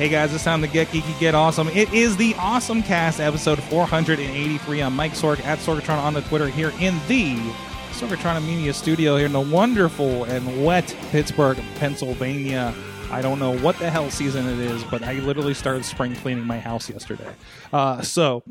Hey guys, it's time to get geeky, get awesome. It is the Awesome Cast episode 483. I'm Mike Sorg at Sorgatron on the Twitter here in the Sorgatron Media Studio here in the wonderful and wet Pittsburgh, Pennsylvania. I don't know what the hell season it is, but I literally started spring cleaning my house yesterday. Uh, so,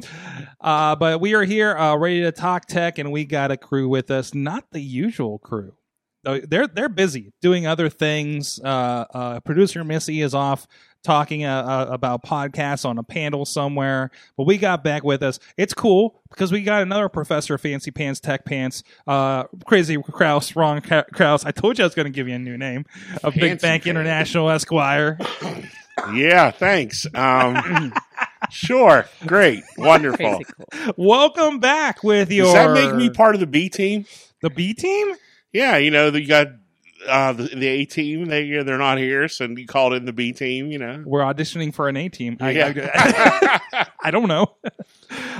uh, but we are here uh, ready to talk tech, and we got a crew with us, not the usual crew. They're they're busy doing other things. Uh, uh, Producer Missy is off talking uh, uh, about podcasts on a panel somewhere, but we got back with us. It's cool because we got another Professor of Fancy Pants Tech Pants, uh, Crazy Kraus, Ron Kra- Kraus. I told you I was going to give you a new name, of Big Bank Pants. International Esquire. Yeah, thanks. Um, sure, great, wonderful. Cool. Welcome back with your Does that make me part of the B team? the B team. Yeah, you know you got uh, the, the A team. They they're not here, so you called in the B team. You know. We're auditioning for an A team. I, Yeah. I, I don't know.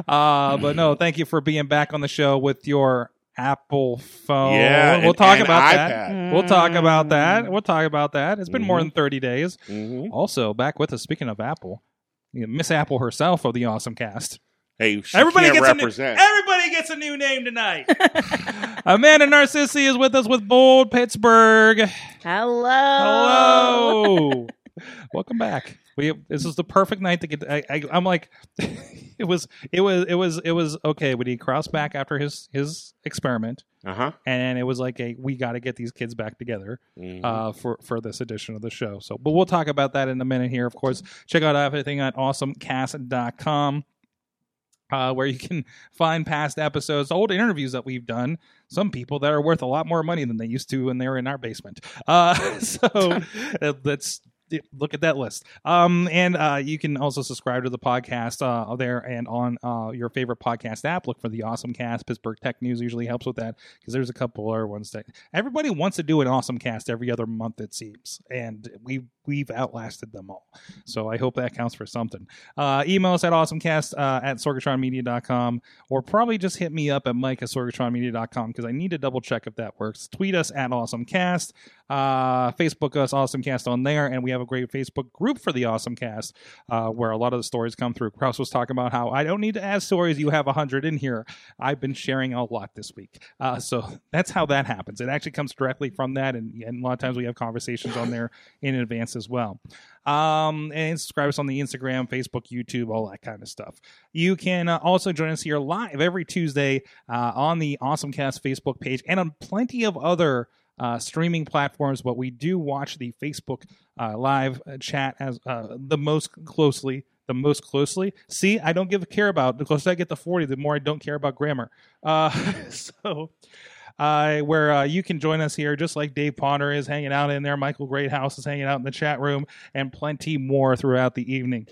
Uh, but no, thank you for being back on the show with your Apple phone. Yeah, we'll and- talk and about iPad. that. We'll talk about that. We'll talk about that. It's been more Mhm. than 30 days. hmm Also, back with us, speaking of Apple, Miss Apple herself of the Awesome Cast. Hey, she Everybody can't gets represent. a new, everybody gets a new name tonight. Amanda Narcissi is with us with Bold Pittsburgh. Hello. Hello. Welcome back. We this is the perfect night to get. I, I, I'm like, it was, it was, it was, it was okay. When he crossed back after his his experiment, Uh huh. and it was like a we got to get these kids back together Mhm. uh, for for this edition of the show. So, but we'll talk about that in a minute here. Of course, check out everything at awesomecast.com. Uh, where you can find past episodes, old interviews that we've done. Some people that are worth a lot more money than they used to when they were in our basement. Uh, so uh, let's look at that list. Um, and uh, you can also subscribe to the podcast uh, there and on uh, your favorite podcast app. Look for the Awesome Cast. Pittsburgh Tech News usually helps with that because there's a couple other ones that everybody wants to do an Awesome Cast every other month. It seems, and we we've outlasted them all. So I hope that counts for something. Uh, email us at awesomecast uh, at sorgatronmedia.com or probably just hit me up at mike at sorgatronmedia.com because I need to double check if that works. Tweet us at awesomecast. Uh, Facebook us awesomecast on there, and we have a great Facebook group for the awesomecast uh, where a lot of the stories come through. Kraus was talking about how I don't need to add stories. You have a hundred in here. I've been sharing a lot this week, uh, so that's how that happens. It actually comes directly from that, and, and a lot of times we have conversations on there in advance as well. Um, and subscribe us on the Instagram, Facebook, YouTube, all that kind of stuff. You can uh, also join us here live every Tuesday uh, on the AwesomeCast Facebook page and on plenty of other uh, streaming platforms. But we do watch the Facebook uh, live chat as uh, the most closely. The most closely. See, I don't give a care about. The closer I get to forty, the more I don't care about grammar. Uh, so, uh, where uh, you can join us here, just like Dave Ponder is hanging out in there, Michael Greathouse is hanging out in the chat room, and plenty more throughout the evening.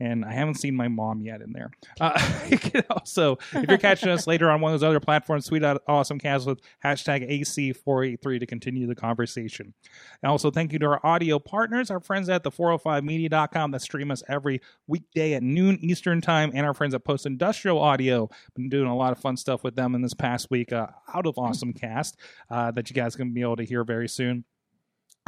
And I haven't seen my mom yet in there. Uh, you can also, if you're catching us later on one of those other platforms, tweet out AwesomeCast with hashtag AC483 to continue the conversation. And also, thank you to our audio partners, our friends at the 405media.com that stream us every weekday at noon Eastern Time, and our friends at Post Industrial Audio. Been doing a lot of fun stuff with them in this past week uh, out of Awesome Cast uh, that you guys can be able to hear very soon.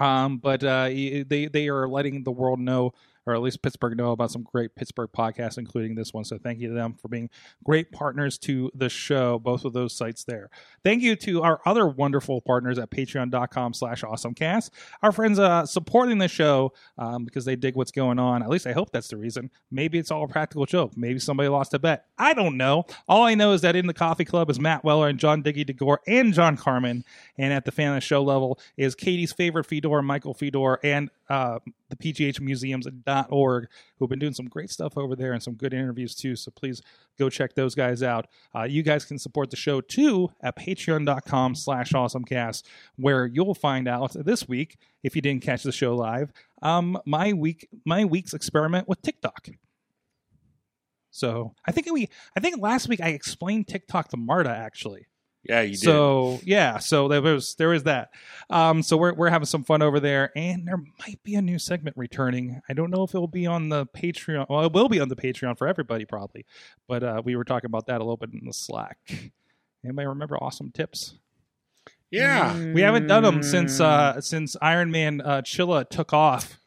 Um, but uh, they they are letting the world know, or at least Pittsburgh know about some great Pittsburgh podcasts, including this one. So thank you to them for being great partners to the show. Both of those sites there. Thank you to our other wonderful partners at Patreon.com/slash AwesomeCast. Our friends uh, supporting the show um, because they dig what's going on. At least I hope that's the reason. Maybe it's all a practical joke. Maybe somebody lost a bet. I don't know. All I know is that in the coffee club is Matt Weller and John Diggy DeGore and John Carmen. And at the fan of the show level is Katie's favorite Fedor, Michael Fedor, and uh, the pghmuseums.org, who have been doing some great stuff over there and some good interviews too. So please go check those guys out. Uh, you guys can support the show too at patreon.com slash awesomecast, where you'll find out this week, if you didn't catch the show live, um, my week my week's experiment with TikTok. So I think we I think last week I explained TikTok to Marta actually. Yeah, you did. So yeah, so there was there was that. Um, so we're we're having some fun over there, and there might be a new segment returning. I don't know if it will be on the Patreon. Well, it will be on the Patreon for everybody probably, but uh, we were talking about that a little bit in the Slack. Anybody remember awesome tips? yeah. We haven't done them Mm. since uh, since Iron Man uh, Chilla took off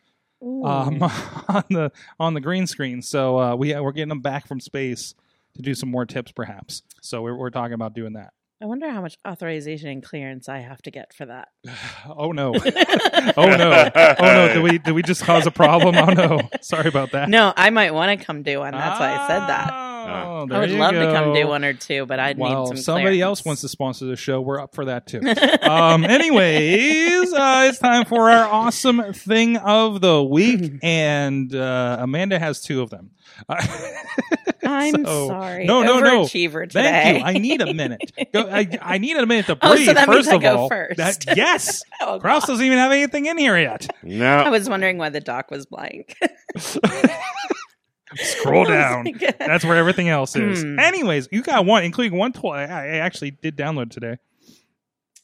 um, on the on the green screen. So uh, we we're getting them back from space to do some more tips, perhaps. So we're we're talking about doing that. I wonder how much authorization and clearance I have to get for that. Oh no! oh no! Oh no! Did we did we just cause a problem? Oh no! Sorry about that. No, I might want to come do one. That's why I said that. Ah. Oh, I would you love to come do one or two, but I'd Well, need some. if somebody else wants to sponsor the show, we're up for that too. um, anyways, uh, it's time for our awesome thing of the week, and uh, Amanda has two of them. Uh, I'm so- sorry. No, no, no. Today. Thank you. I need a minute. Go, I, I need a minute to Oh, so breathe. that means first I of go all, first. That, yes, Oh, Kraus doesn't even have anything in here yet. No. I was wondering why the doc was blank. Scroll down. Like- That's where everything else is. Hmm. Anyways, you got one, including one toy I I actually did download today.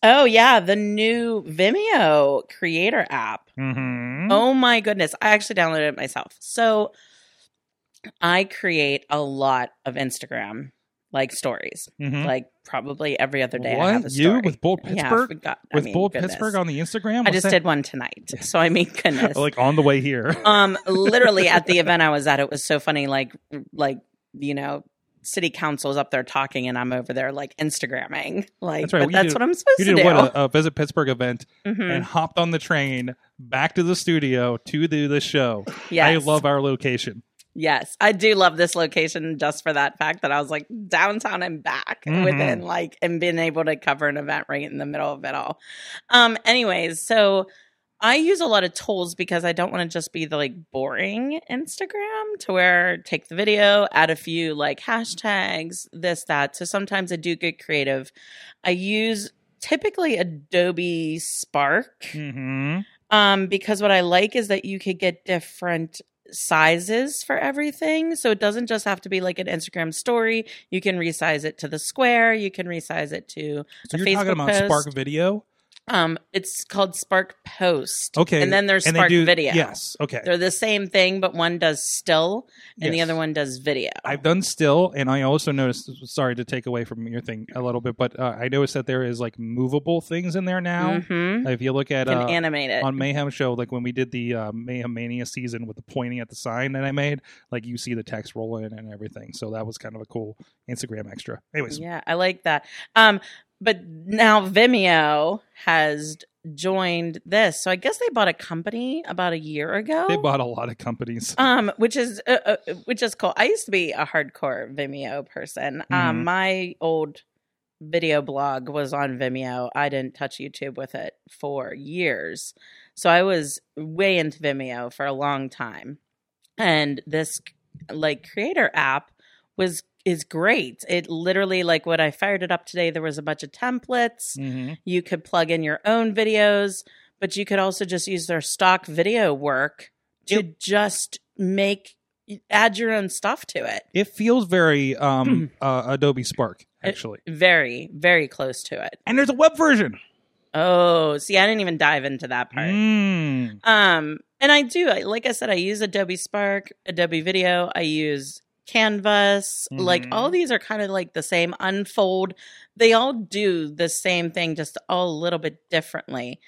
oh yeah, the new Vimeo creator app. Mm-hmm. Oh my goodness. I actually downloaded it myself. So I create a lot of Instagram like stories. Mhm. Like probably every other day I have a What? story. You with Bold Yeah, Pittsburgh? forgot. I with mean, Bold goodness. Pittsburgh on the Instagram? I just that? did one tonight. So I mean goodness. like on the way here. um literally at the event I was at it was so funny like like you know city council is up there talking and I'm over there like Instagramming. Like That's right. but You that's did- what I'm supposed to do. You did what a, a visit Pittsburgh event Mhm. and hopped on the train back to the studio to do the show. Yes. I love our location. Yes, I do love this location just for that fact that I was like downtown and back Mhm. within like and being able to cover an event right in the middle of it all. Um anyways, so I use a lot of tools because I don't want to just be the like boring Instagram to where take the video, add a few like hashtags, this, that. So sometimes I do get creative. I use typically Adobe Spark Mm-hmm. um, because what I like is that you could get different sizes for everything. So it doesn't just have to be like an Instagram story. You can resize it to the square. You can resize it to So you're Facebook talking about post. Spark Video? Um, it's called Spark Post. Okay. and then there's and Spark do- Video. Yes. Okay. they're the same thing, but one does still and the other one does video. I've done still, and I also noticed. Sorry to take away from your thing a little bit, but uh, I noticed that there is like movable things in there now. Mhm. If you look at Can uh, animate it. on Mayhem Show, like when we did the uh, Mayhem Mania season with the pointing at the sign that I made, like you see the text rolling and everything. So that was kind of a cool Instagram extra. Anyways, Yeah, I like that. Um, but now Vimeo has joined this, so I guess they bought a company about a year ago. they bought a lot of companies. um, which is uh, uh, which is cool. I used to be a hardcore Vimeo person. Mhm. Um, my old video blog was on Vimeo. I didn't touch YouTube with it for years, so I was way into Vimeo for a long time. And this like creator app was is great. It literally like when I fired it up today, there was a bunch of templates. hmm You could plug in your own videos, but you could also just use their stock video work to just make add your own stuff to it. It feels very um, uh, Adobe Spark, actually. Very, very close to it. and there's a web version. Oh, see, I didn't even dive into that part. Mm. Um, and I do, like I said, I use Adobe Spark, Adobe Video, I use Canvas. Like Mhm. all these are kind of like the same unfold. They all do the same thing, just all a little bit differently.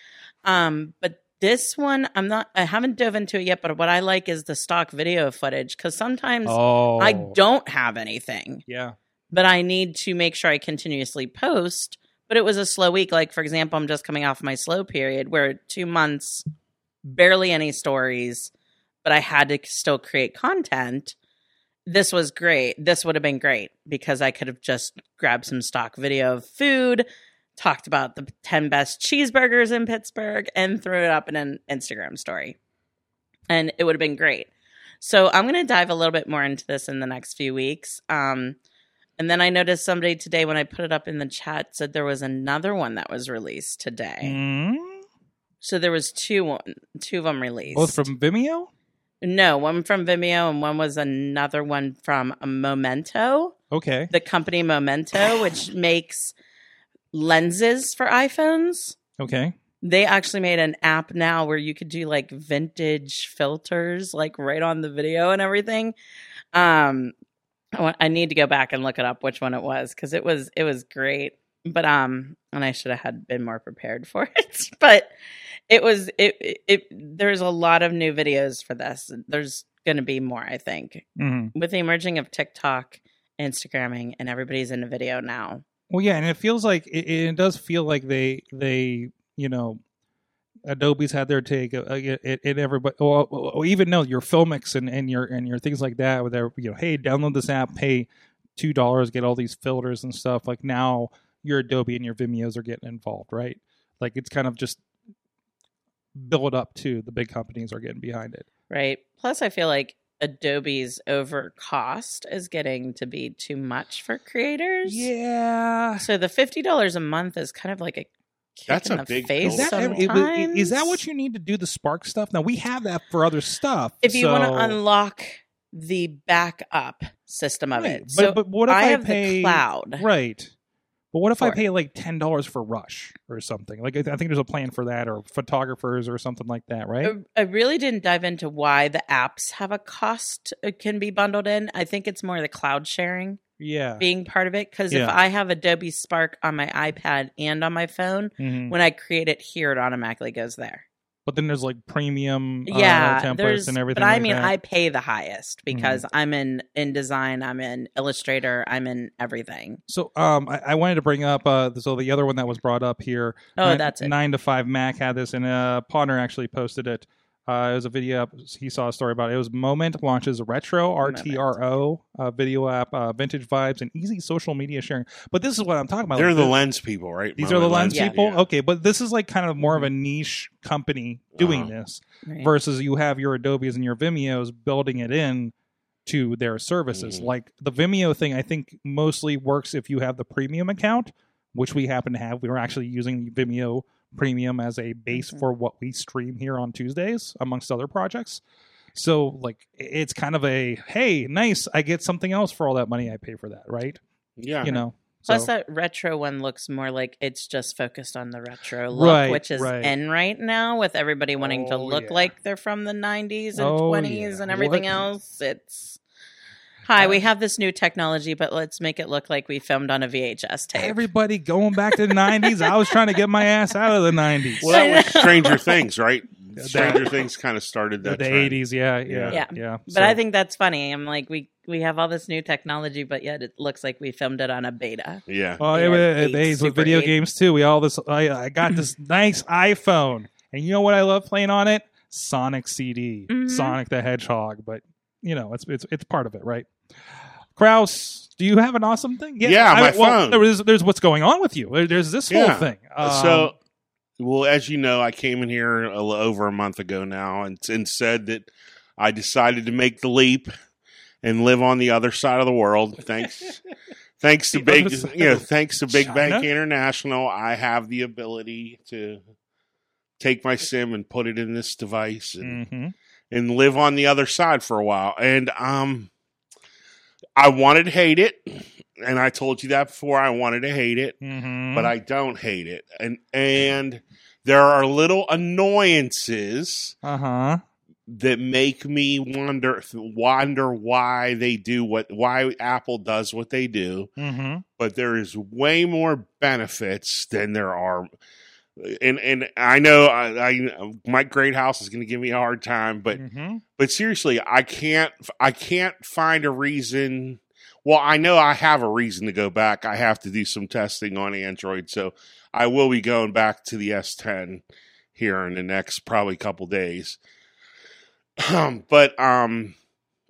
Um, but this one, I'm not, I haven't dove into it yet, but what I like is the stock video footage because sometimes Oh, I don't have anything Yeah. but I need to make sure I continuously post. But it was a slow week. Like, for example, I'm just coming off my slow period where two months, barely any stories, but I had to still create content. This was great. This would have been great because I could have just grabbed some stock video of food, talked about the 10 best cheeseburgers in Pittsburgh, and threw it up in an Instagram story. and it would have been great. So I'm going to dive a little bit more into this in the next few weeks. Um, and then I noticed somebody today when I put it up in the chat said there was another one that was released today. Mm, So there was two one, two of them released. both from Vimeo. No, one from Vimeo and one was another one from Momento, Okay. the company Momento, which makes lenses for iPhones. Okay. They actually made an app now where you could do like vintage filters, like right on the video and everything. Um, I, want, I need to go back and look it up which one it was because it was it was great. But um, and I should have had been more prepared for it. but it was it, it it there's a lot of new videos for this. There's going to be more, I think, hmm with the emerging of TikTok, Instagramming, and everybody's in a video now. Well, yeah, and it feels like it, it does feel like they they you know Adobe's had their take. Uh, it, everybody, or even no, your Filmix and, and your and your things like that. Where they're you know, hey, download this app, pay two dollars, get all these filters and stuff. Like now, your Adobe and your Vimeos are getting involved, right? Like it's kind of just build up to the big companies are getting behind it. right? Plus, I feel like Adobe's over cost is getting to be too much for creators. Yeah. So the fifty dollars a month is kind of like a kick That's in a the big face. Is that, sometimes. is that what you need to do the Spark stuff? Now we have that for other stuff. If you want to unlock the backup system of Right, it, so but, but what if I I, have pay the cloud. Right. But what if I pay like ten dollars for Rush or something? Like I I think there's a plan for that, or photographers or something like that, right? I- really didn't dive into why the apps have a cost uh, can be bundled in. I think it's more the cloud sharing yeah. being part of it. Because if I have Adobe Spark on my iPad and on my phone, Mhm. when I create it here, it automatically goes there. But then there's like premium, uh, yeah, templates and everything. but I like mean, that. Mm-hmm. I pay the highest because I'm in InDesign, I'm in Illustrator, I'm in everything. So, um, I, I wanted to bring up, uh, so the other one that was brought up here. Oh, nine, that's it. Nine to five Mac had this, and uh, Pawner actually posted it. Uh, it was a video. Up, he saw a story about it. It was Moment launches retro RTRO uh, video app, uh, vintage vibes, and easy social media sharing. But this is what I'm talking about. They're Like, the lens people, right? These are the lens Yeah. people. Yeah. Okay, but this is like kind of more of a niche company doing Uh-huh. this Right. versus you have your Adobe's and your Vimeos building it in to their services. Mhm. Like the Vimeo thing, I think mostly works if you have the premium account, which we happen to have. We were actually using Vimeo Premium as a base Mhm. for what we stream here on Tuesdays, amongst other projects. So, like, it's kind of a hey, nice, I get something else for all that money I pay for that, right? Yeah. You know. Plus, so, that retro one looks more like it's just focused on the retro look, Right, which is right. in right now with everybody wanting to Oh, look yeah. like they're from the 90s and Oh, 20s yeah. and everything What- else. It's hi, Uh, we have this new technology, but let's make it look like we filmed on a VHS tape. everybody going back to the 90s. I was trying to get my ass out of the 90s. Well, that was Stranger Things, right? Stranger Things kind of started the that. trend. 80s, yeah, yeah, yeah. Yeah. So- but I think that's funny. I'm like, we we have all this new technology, but yet it looks like we filmed it on a beta. Yeah. Well, Yeah, it, eight, it, with video eight. games too. We all this. I, I got this nice iPhone, and you know what I love playing on it? Sonic CD, Mhm. Sonic the Hedgehog. But you know, it's it's it's part of it, right? Kraus, do you have an awesome thing? Yeah, I- my well, phone. There is, there's what's going on with you. There- There's this whole thing. Um, so, well, as you know, I came in here a, over a month ago now and, and said that I decided to make the leap and live on the other side of the world. Thanks, thanks to The big, you know, thanks to Big Bank International, I have the ability to take my sim and put it in this device and mhm. And live on the other side for a while. And um I wanted to hate it. And I told you that before. I wanted to hate it, Mhm. but I don't hate it. And and there are little annoyances uh huh. that make me wonder wonder why they do what why Apple does what they do. Mm-hmm. But there is way more benefits than there are and and I know I, I Mike Greathouse is going to give me a hard time, but mm-hmm. but seriously, I can't I can't find a reason. Well, I know I have a reason to go back. I have to do some testing on Android, so I will be going back to the S10 here in the next probably couple days. but um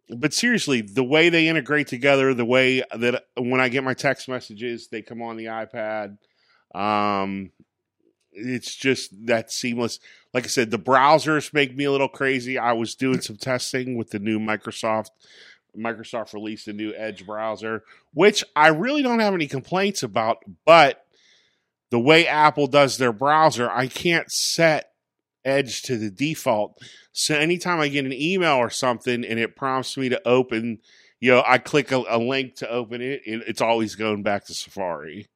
but seriously, the way they integrate together, the way that when I get my text messages, they come on the iPad. Um it's just that seamless. Like I said, the browsers make me a little crazy. I was doing some testing with the new Microsoft. Microsoft released a new Edge browser, which I really don't have any complaints about. But the way Apple does their browser, I can't set Edge to the default. So anytime I get an email or something and it prompts me to open, you know, I click a, a link to open it, it, it's always going back to Safari.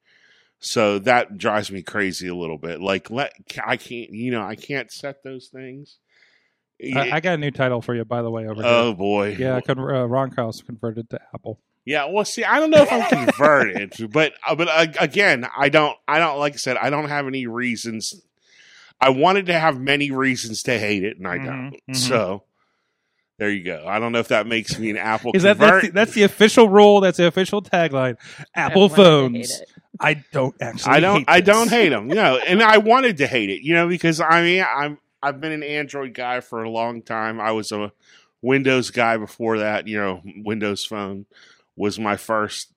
So that drives me crazy a little bit. Like, let I can't, you know, I can't set those things. I, I got a new title for you, by the way, over here. oh boy, Yeah, con- uh, Ron Krause converted to Apple. Yeah, well, see, I don't know if I'm converted, but uh, but uh, again, I don't, I don't, like I said, I don't have any reasons. I wanted to have many reasons to hate it, and I Mhm, don't. mhm. So there you go. I don't know if that makes me an Apple Is that that's the, that's the official rule? That's the official tagline. Apple I wanted to hate phones. It. I don't actually. I don't, hate I this. don't hate them. No, and I wanted to hate it, you know, because I mean, I'm, I've been an Android guy for a long time. I was a Windows guy before that. You know, Windows Phone was my first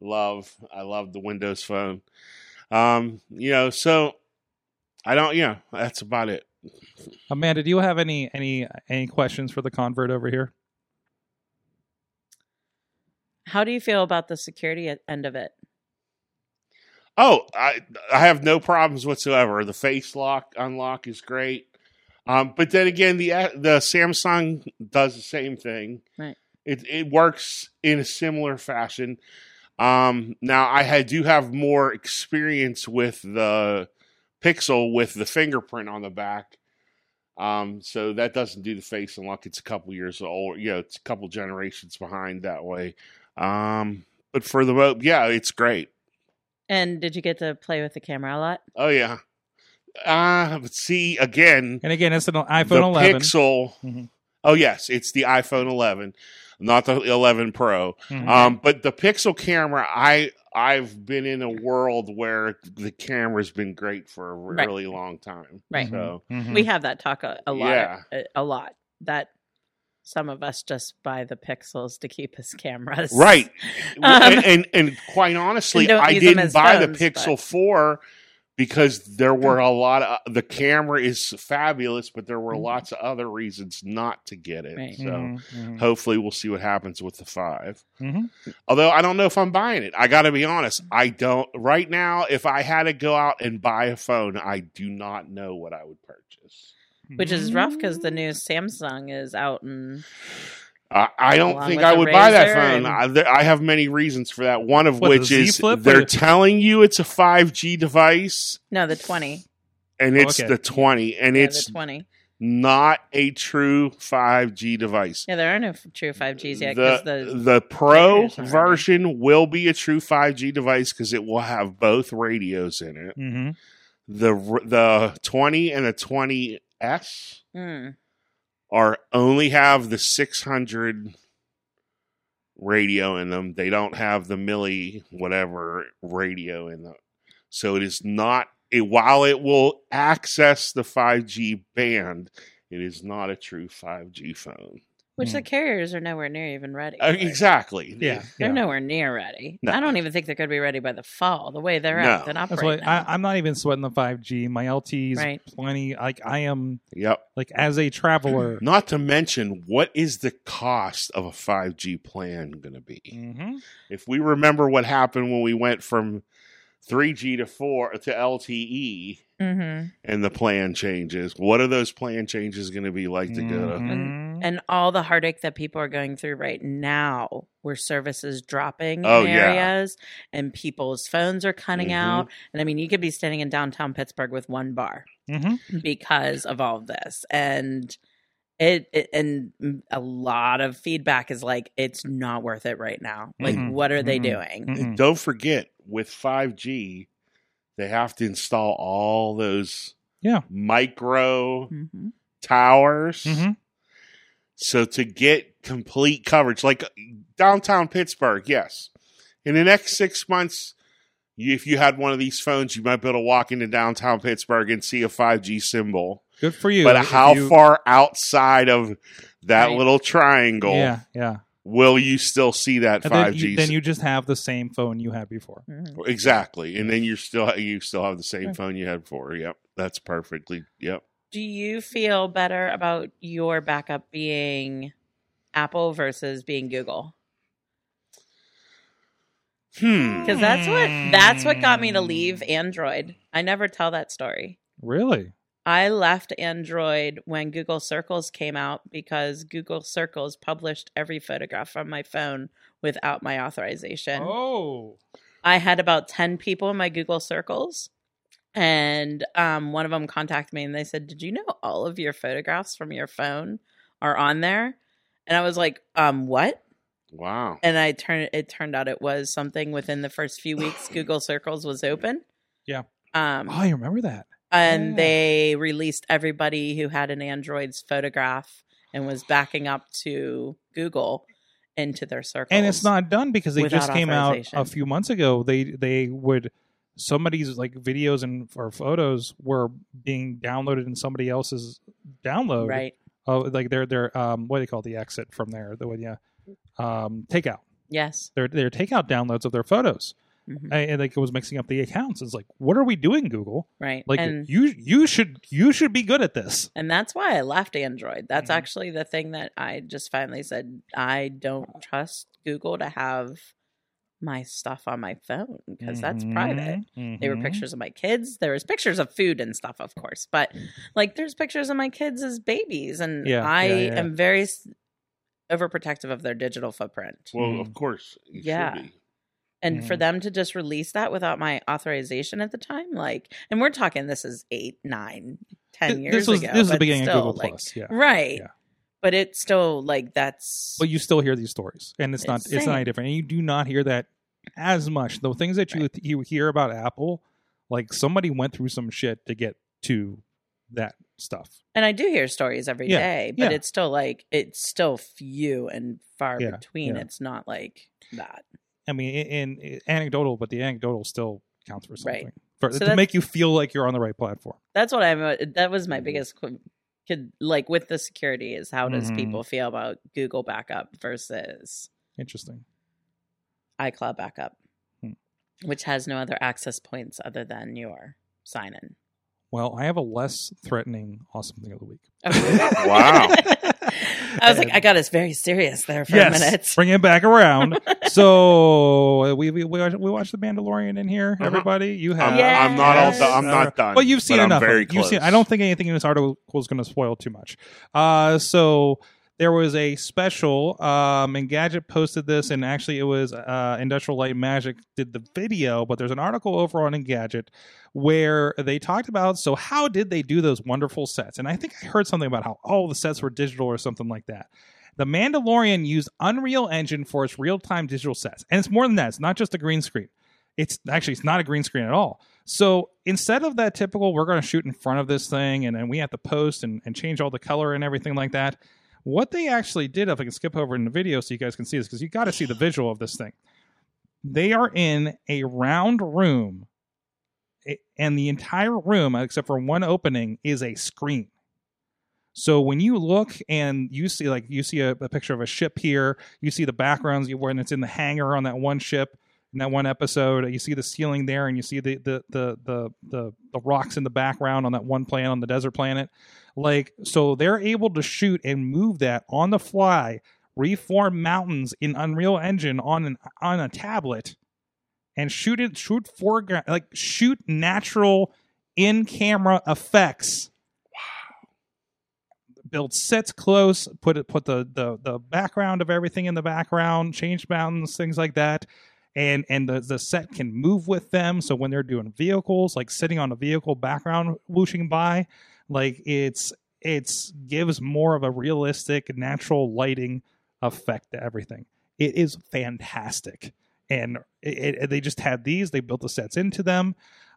love. I loved the Windows Phone. Um, you know, so I don't. Yeah, that's about it. Amanda, do you have any any any questions for the convert over here? How do you feel about the security end of it? Oh, I I have no problems whatsoever. The face lock unlock is great. Um, but then again, the the Samsung does the same thing. Right. It it works in a similar fashion. Um, now I had, do have more experience with the Pixel with the fingerprint on the back. Um, so that doesn't do the face unlock. It's a couple years old. You know, it's a couple generations behind that way. Um, but for the yeah, it's great. And did you get to play with the camera a lot? Oh yeah. Uh but see again And again, it's an iPhone the 11. Pixel. Mhm. Oh yes, it's the iPhone 11, not the 11 Pro. Mhm. Um, but the Pixel camera, I I've been in a world where the camera's been great for a Right. really long time. Right. So Mhm. We have that talk a, a lot. Yeah. A, a lot. That some of us just buy the pixels to keep as cameras. right, Um, and, and and quite honestly, I didn't buy phones, the Pixel but- Four because there were a lot of the camera is fabulous, but there were Mhm. lots of other reasons not to get it. Right. So. Mhm. Mhm. hopefully we'll see what happens with the 5 mm-hmm. although i don't know if i'm buying it i gotta be honest i don't right now if i had to go out and buy a phone i do not know what i would purchase Which is rough because the new Samsung is out and I I don't think I would buy that phone. and- I, I have many reasons for that. One of What, which Z is they're What- telling you it's a 5G device, no, the 20. and Oh, it's okay. the 20, and Yeah, it's the 20. not a true 5G device. Yeah, there are no true 5Gs yet the, because the, the Pro carriers aren't version will be a true 5G device because it will have both radios in it. Mhm. The the 20 and the 20s Mm. are only have the 600 radio in them. They don't have the milli whatever radio in them. So it is not it, while it will access the 5G band, it is not a true 5G phone. Which Mm. the carriers are nowhere near even ready. Uh, exactly. Yeah. They're yeah. nowhere near ready. No. I don't even think they're going to be ready by the fall. The way they're No. acting up That's right why. I, I'm not even sweating the 5G. My LT's Right. plenty. Like I am, Yep. like as a traveler. Not to mention, what is the cost of a 5G plan going to be? hmm If we remember what happened when we went from 3G to 4 to LTE hmm and the plan changes, what are those plan changes going to be like to go to? Mhm. And all the heartache that people are going through right now, where services dropping Oh, in yeah. areas and people's phones are cutting Mhm. out. And I mean, you could be standing in downtown Pittsburgh with one bar Mhm. because of all of this. And it, it and a lot of feedback is like it's not worth it right now. Like, Mhm. what are they Mhm. doing? Mhm. And don't forget, with 5G, they have to install all those Yeah. micro hmm towers. Mhm. So to get complete coverage, like downtown Pittsburgh, yes. In the next six months, you, if you had one of these phones, you might be able to walk into downtown Pittsburgh and see a 5G symbol. Good for you. but If how you- far outside of that Right. little triangle? Yeah, yeah. Will you still see that five G? then you just have the same phone you had before. Mhm. exactly, and then you're still you still have the same Hmm. phone you had before. Yep, that's perfectly. Yep. Do you feel better about your backup being Apple versus being Google? Hmm. Because that's what that's what got me to leave Android. I never tell that story. Really? I left Android when Google Circles came out because Google Circles published every photograph from my phone without my authorization. Oh. I had about 10 people in my Google Circles. And um, one of them contacted me and they said, Did you know all of your photographs from your phone are on there? And I was like, um, what? Wow. And I turned it turned out it was something within the first few weeks Google Circles was open. Yeah. Um Oh, I remember that. And Yeah. they released everybody who had an Android's photograph and was backing up to Google into their circle. And it's not done because they just came out a few months ago. They they would somebody's like videos and or photos were being downloaded in somebody else's download. right. Oh, like their their um what do they call it? the exit from there? The one yeah, um takeout. Yes. Their their takeout downloads of their photos. Mhm. And, and like it was mixing up the accounts. It's like, what are we doing, Google? Right. Like and you you should you should be good at this. and that's why I left Android. That's Mhm. actually the thing that I just finally said I don't trust Google to have my stuff on my phone because that's private. Mhm, They were mhm. pictures of my kids. There was pictures of food and stuff, of course, but like there's pictures of my kids as babies, and Yeah, I yeah, yeah. am very overprotective of their digital footprint. Well, of course. You Yeah. And for Mhm. them to just release that without my authorization at the time, like, and we're talking this is eight, nine, ten years this was ago. this is the beginning still, of Google like, Plus. Yeah. right? Yeah. But it's still like that's but you still hear these stories and it's not It's it's not any different and you do not hear that as much the things that you you hear about apple like somebody went through some shit to get to that stuff and I do hear stories every day, Yeah, but yeah. it's still like it's still few and far Yeah, between. It's not like that. I mean in, in anecdotal but the anecdotal still counts for Right. something for, So to make you feel like you're on the right platform That's what I'm. uh, That was Mm-hmm. my biggest could like with the security is how does Mhm. people feel about Google backup versus interesting iCloud backup, Hmm. which has no other access points other than your sign in. Well i have a less threatening awesome thing of the week Wow. I was like, I got us very serious there for a minute. bring it back around so we we we watched, we watched the mandalorian in here Uh-huh. everybody you have I'm, Yeah. I'm not all Yes. done. I'm not done. But you've seen but enough. I'm very of. You've close. seen. I don't think anything in this article is going to spoil too much. Uh, so there was a special. Um, Engadget posted this, and actually it was uh, Industrial Light Magic did the video, but there's an article over on Engadget where they talked about. So how did they do those wonderful sets? And I think I heard something about how all the sets were digital or something like that. The Mandalorian used Unreal Engine for its real-time digital sets, and it's more than that. It's not just a green screen. It's actually it's not a green screen at all. So instead of that typical, we're going to shoot in front of this thing, and then we have to post and, and change all the color and everything like that. What they actually did, if I can skip over in the video so you guys can see this, because you got to see the visual of this thing. They are in a round room, and the entire room, except for one opening, is a screen. So when you look and you see like you see a, a picture of a ship here, you see the backgrounds when it's in the hangar on that one ship in that one episode. You see the ceiling there, and you see the the the the the, the rocks in the background on that one planet on the desert planet. Like so, they're able to shoot and move that on the fly, reform mountains in Unreal Engine on an on a tablet, and shoot it shoot foreground like shoot natural in camera effects build sets close, put it put the, the the background of everything in the background, change mountains, things like that. And and the, the set can move with them. So when they're doing vehicles, like sitting on a vehicle background whooshing by, like it's it's gives more of a realistic, natural lighting effect to everything. It is fantastic. And it, it, they just had these, they built the sets into them.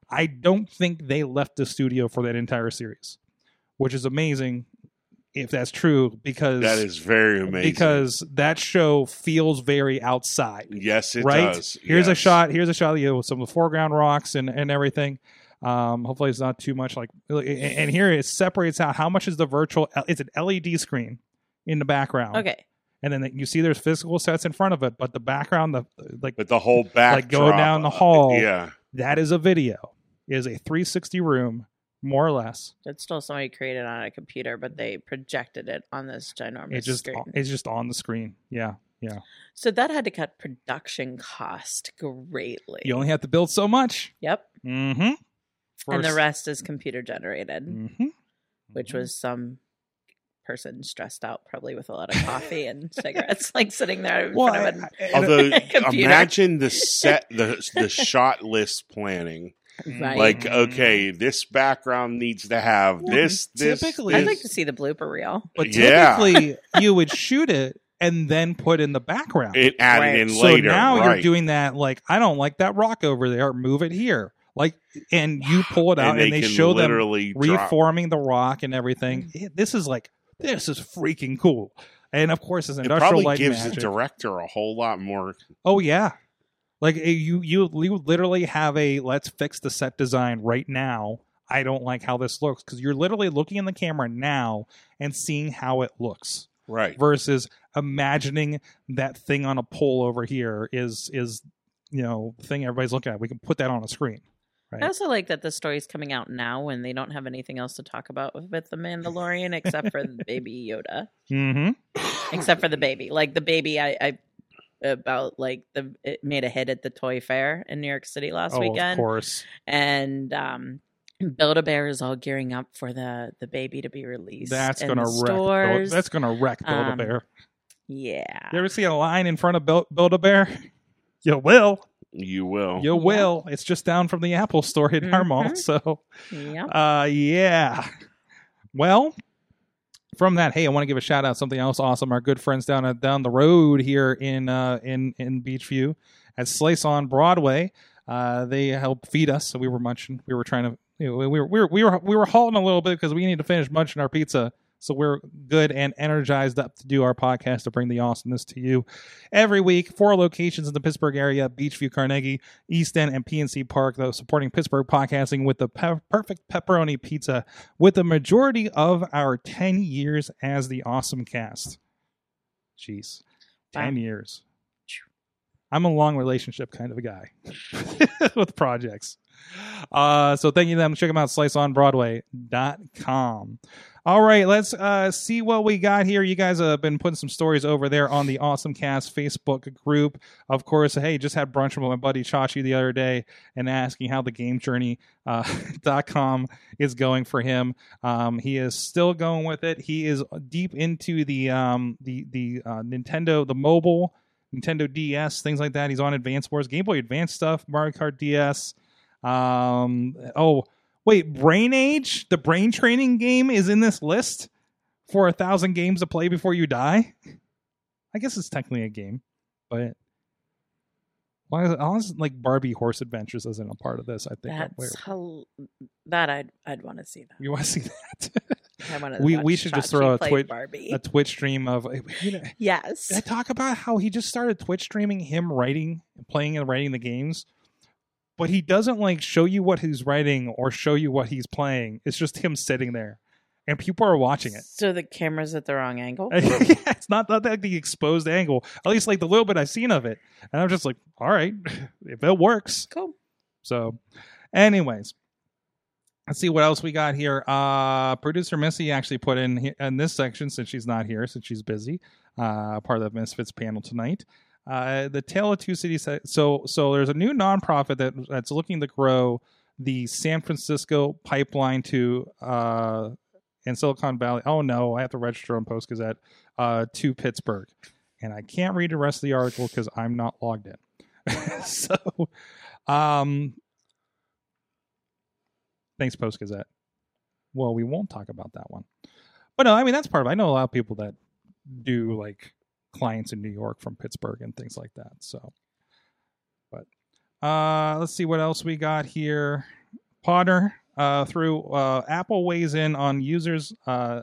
I don't think they left the studio for that entire series, which is amazing if that's true because That is very amazing. because that show feels very outside. yes, it right? does. Here's a shot. Here's a shot of you with some of the foreground rocks and, and everything. Um, hopefully, it's not too much like. And here it separates out how much is the virtual. It's an LED screen in the background. Okay. and then you see there's physical sets in front of it, but the background, the like But the whole back Like go down the hall. Yeah. that is a video, is a 360 room, more or less. It's still somebody created on a computer, but they projected it on this ginormous It just screen. it's just on the screen. Yeah, yeah. so that had to cut production cost greatly. You only have to build so much. yep. Mm-hmm. And the rest is computer generated, Mm-hmm. which was some person stressed out, probably with a lot of coffee and cigarettes, like sitting there in well. front of I- an I- Although Computer. imagine the set the the shot list planning. Right. Like, mm. okay, this background needs to have Well, this, this. typically- I'd like to see the blooper reel. but Yeah. typically you would shoot it and then put in the background. it added Right. in so later. now right. you're doing that. Like I don't like that rock over there. Move it here. Like and you pull it out and they, can show them literally drop- reforming the rock and everything. Mm. It- This is like this is freaking cool. And of course, it's It industrial probably light gives magic. the director a whole lot more. oh yeah, like eh, you you you literally have a let's fix the set design right now. I don't like how this looks because you're literally looking in the camera now and seeing how it looks Right. versus imagining that thing on a pole over here is is you know thing everybody's looking at. We can put that on a screen. I also like that the story's coming out now when they don't have anything else to talk about with, with the Mandalorian except for the baby Yoda. Mm-hmm. Except for the baby. Like the baby I, I about like the it made a hit at the toy fair in New York City last weekend. Oh, of course. And um Build a Bear is all gearing up for the the baby to be released. That's in gonna the wreck. Build, stores. that's gonna wreck Build a Um, Bear. yeah. You ever see a line in front of Build, Build a Bear? You will. You will. You will. It's just down from the Apple Store in our mall. So, Yep. uh, yeah. Well, from that, hey, I want to give a shout out something else awesome. Our good friends down at, down the road here in uh, in in Beechview at Slice on Broadway. Uh, they help feed us, so we were munching. We were trying to, you know, we were we were we were we were halting a little bit because we need to finish munching our pizza. So we're good and energized up to do our podcast to bring the awesomeness to you every week. Four locations in the Pittsburgh area: Beechview, Carnegie, East End, and PNC Park. Though supporting Pittsburgh podcasting with the pe- perfect pepperoni pizza, with the majority of our ten years as the Awesome Cast. Jeez, ten Wow. years. I'm a long relationship kind of a guy with projects. Uh, so thank you to them. Check them out, sliceonbroadway.com. All right, let's uh, see what we got here. You guys have been putting some stories over there on the Awesome Cast Facebook group. Of course, hey, just had brunch with my buddy Chachi the other day and asking how the game journey uh, dot com is going for him. Um, he is still going with it. He is deep into the um, the the uh, Nintendo, the mobile Nintendo DS, things like that. He's on Advance Wars, Game Boy Advance stuff, Mario Kart DS. Um, oh, wait, Brain Age, the brain training game, is in this list for a thousand games to play before you die. I guess it's technically a game, but why is it, is, like Barbie Horse Adventures isn't a part of this? I think That's hel- that I'd I'd want to see that. you want to see that I want We- we should just throw a Twitch- Barbie. a Twitch stream of. You know, yes. Did I talk about how he just started Twitch streaming him writing, playing and writing the games? But he doesn't like show you what he's writing or show you what he's playing. It's just him sitting there, and people are watching it. So the camera's at the wrong angle. yeah, it's not not like the exposed angle. At least like the little bit I've seen of it, and I'm just like, all right, if it works. cool. So, anyways, let's see what else we got here. Uh, producer Missy actually put in in this section since she's not here, since she's busy. Uh, part of the Misfits panel tonight. Uh, the Tale of Two Cities. So, so there's a new nonprofit that that's looking to grow the San Francisco pipeline to uh, in Silicon Valley. Oh no, I have to register on Post Gazette uh, to Pittsburgh, and I can't read the rest of the article because I'm not logged in. so, um, thanks, Post Gazette. Well, we won't talk about that one, but no, I mean that's part of. it. I know a lot of people that do like clients in New York from Pittsburgh and things like that. So, but uh, let's see what else we got here. Potter uh, through uh, Apple weighs in on users. Uh,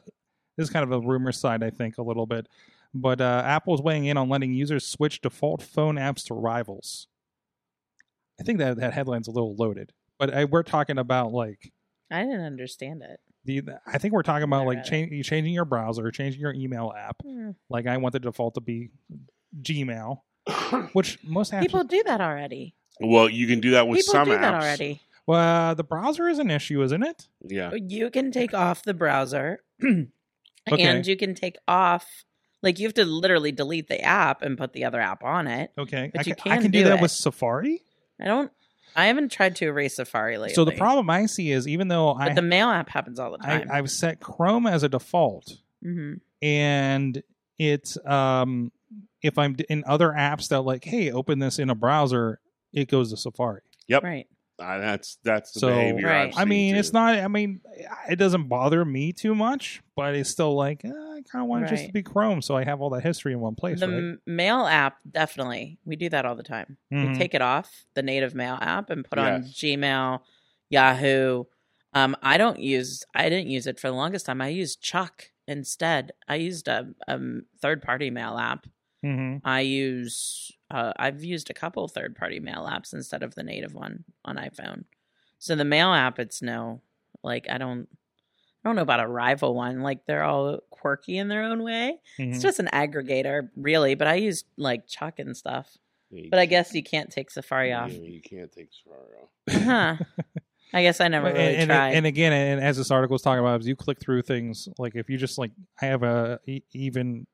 this is kind of a rumor side, I think, a little bit, but uh, Apple's weighing in on letting users switch default phone apps to rivals. I think that that headline's a little loaded, but I, we're talking about like I didn't understand it. The, I think we're talking about like read it. change, changing your browser, changing your email app. Hmm. Like I want the default to be Gmail, which most apps. People do that already. Well, you can do that with People some do apps. that already. well, the browser is an issue, isn't it? Yeah. You can take off the browser Okay. and you can take off like you have to literally delete the app and put the other app on it. Okay, But I you can, I can can do do that it. with Safari. I don't I haven't tried to erase Safari lately. So the problem I see is even though but I, the mail app happens all the time. I've set Chrome as a default, hmm and it's um if I'm in other apps that like, hey, open this in a browser, it goes to Safari. Yep. Right. Uh, that's that's the So- behavior. Right. I've I mean, too. it's not. I mean, it doesn't bother me too much, but it's still like eh, I kind of want it just to be Chrome, so I have all that history in one place. the right? m- mail app definitely. We do that all the time. Mhm. We take it off the native mail app and put on Gmail, Yahoo. Um, I don't use. I didn't use it for the longest time. I used Chuck instead. I used a, a third party mail app. Mhm. I use. Uh, I've used a couple third party mail apps instead of the native one on iPhone. So the mail app, it's no like I don't. I don't know about a rival one. Like they're all quirky in their own way. It's Mhm. just an aggregator, really. But I use like Chuck and stuff. Yeah, But I guess you can't take Safari yeah, off. You can't take Safari off. Huh. I guess I never and, really and, tried. and again, and as this article is talking about, as you click through things, like if you just like, I have a even,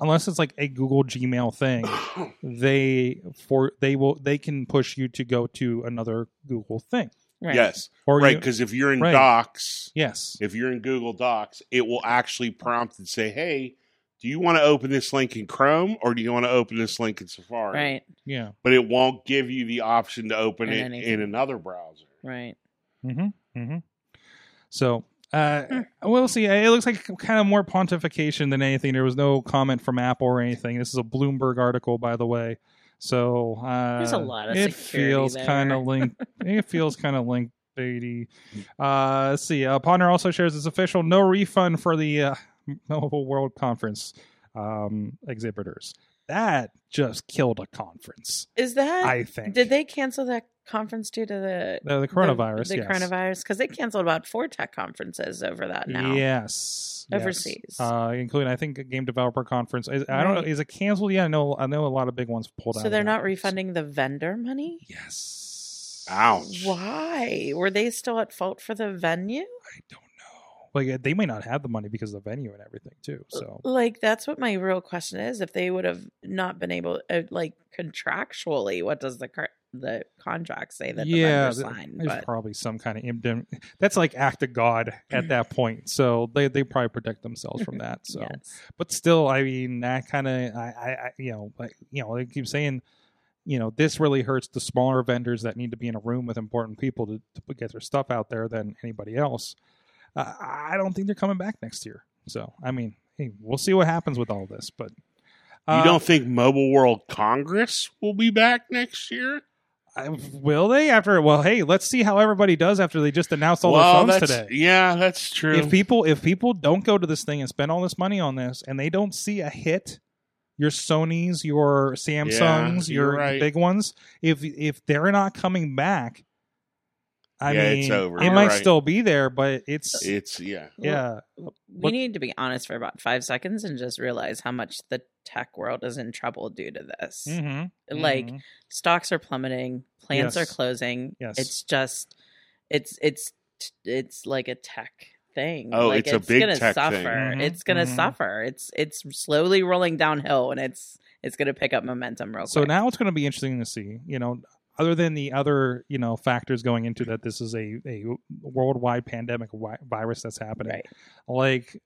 unless it's like a Google Gmail thing, they for they will they can push you to go to another Google thing, right. Yes, or right. you- Because if you're in Right. Docs, yes, if you're in Google Docs, it will actually prompt and say, "Hey, do you want to open this link in Chrome or do you want to open this link in Safari?" Right. yeah, But it won't give you the option to open In it anything. in another browser. Right. mm-hmm, mm-hmm. So. Uh, we'll see. It looks like kind of more pontification than anything. There was no comment from Apple or anything. This is a Bloomberg article, by the way. So uh, There's a lot of it security feels kind of linked. it feels kind of linked baity. Uh, let's see. Uh, Ponder also shares its official no refund for the uh, Mobile World Conference um, exhibitors. That just killed a conference. Is that? I think. Did they cancel that conference due to the the, the coronavirus? The, yes. coronavirus because they canceled about four tech conferences over that now. Yes. yes. Overseas. uh, including I think a game developer conference. Is, I don't know. Is it canceled? Yeah, I know. I know a lot of big ones pulled out. So they're that. not refunding the vendor money. Yes. Ouch. Why were they still at fault for the venue? I don't know. Like they may not have the money because of the venue and everything too. So Like that's what my real question is. If they would have not been able, uh, like contractually, what does the car- the contract say that the yeah, vendor th- signed? there's But probably some kind of indem- That's like act of God at that point. So they they probably protect themselves from that. So, yes, but still, I mean, that kind of I, I I you know like you know they keep saying. You know, this really hurts the smaller vendors that need to be in a room with important people to, to get their stuff out there than anybody else. Uh, I don't think they're coming back next year. So, I mean, hey, we'll see what happens with all this. But You uh, don't think Mobile World Congress will be back next year? I- will they after? Well, hey, let's see how everybody does after they just announced all well, their phones today. Yeah, that's true. If people if people don't go to this thing and spend all this money on this, and they don't see a hit, your Sony's, your Samsungs, you're your right. big ones, if if they're not coming back, I Yeah, mean, it's over. it You're might right. still be there, but it's it's yeah. yeah, we need to be honest for about five seconds and just realize how much the tech world is in trouble due to this. mhm, Like mhm. stocks are plummeting, plants are closing. Yes. it's just, it's it's it's like a tech thing. Oh, like, it's a big gonna tech thing. suffer. Mhm, It's gonna mhm. suffer. It's it's slowly rolling downhill, and it's it's gonna pick up momentum real quick. So quick. now it's going to be interesting to see, you know, other than the other, you know, factors going into that this is a, a worldwide pandemic wi- virus that's happening. right? Like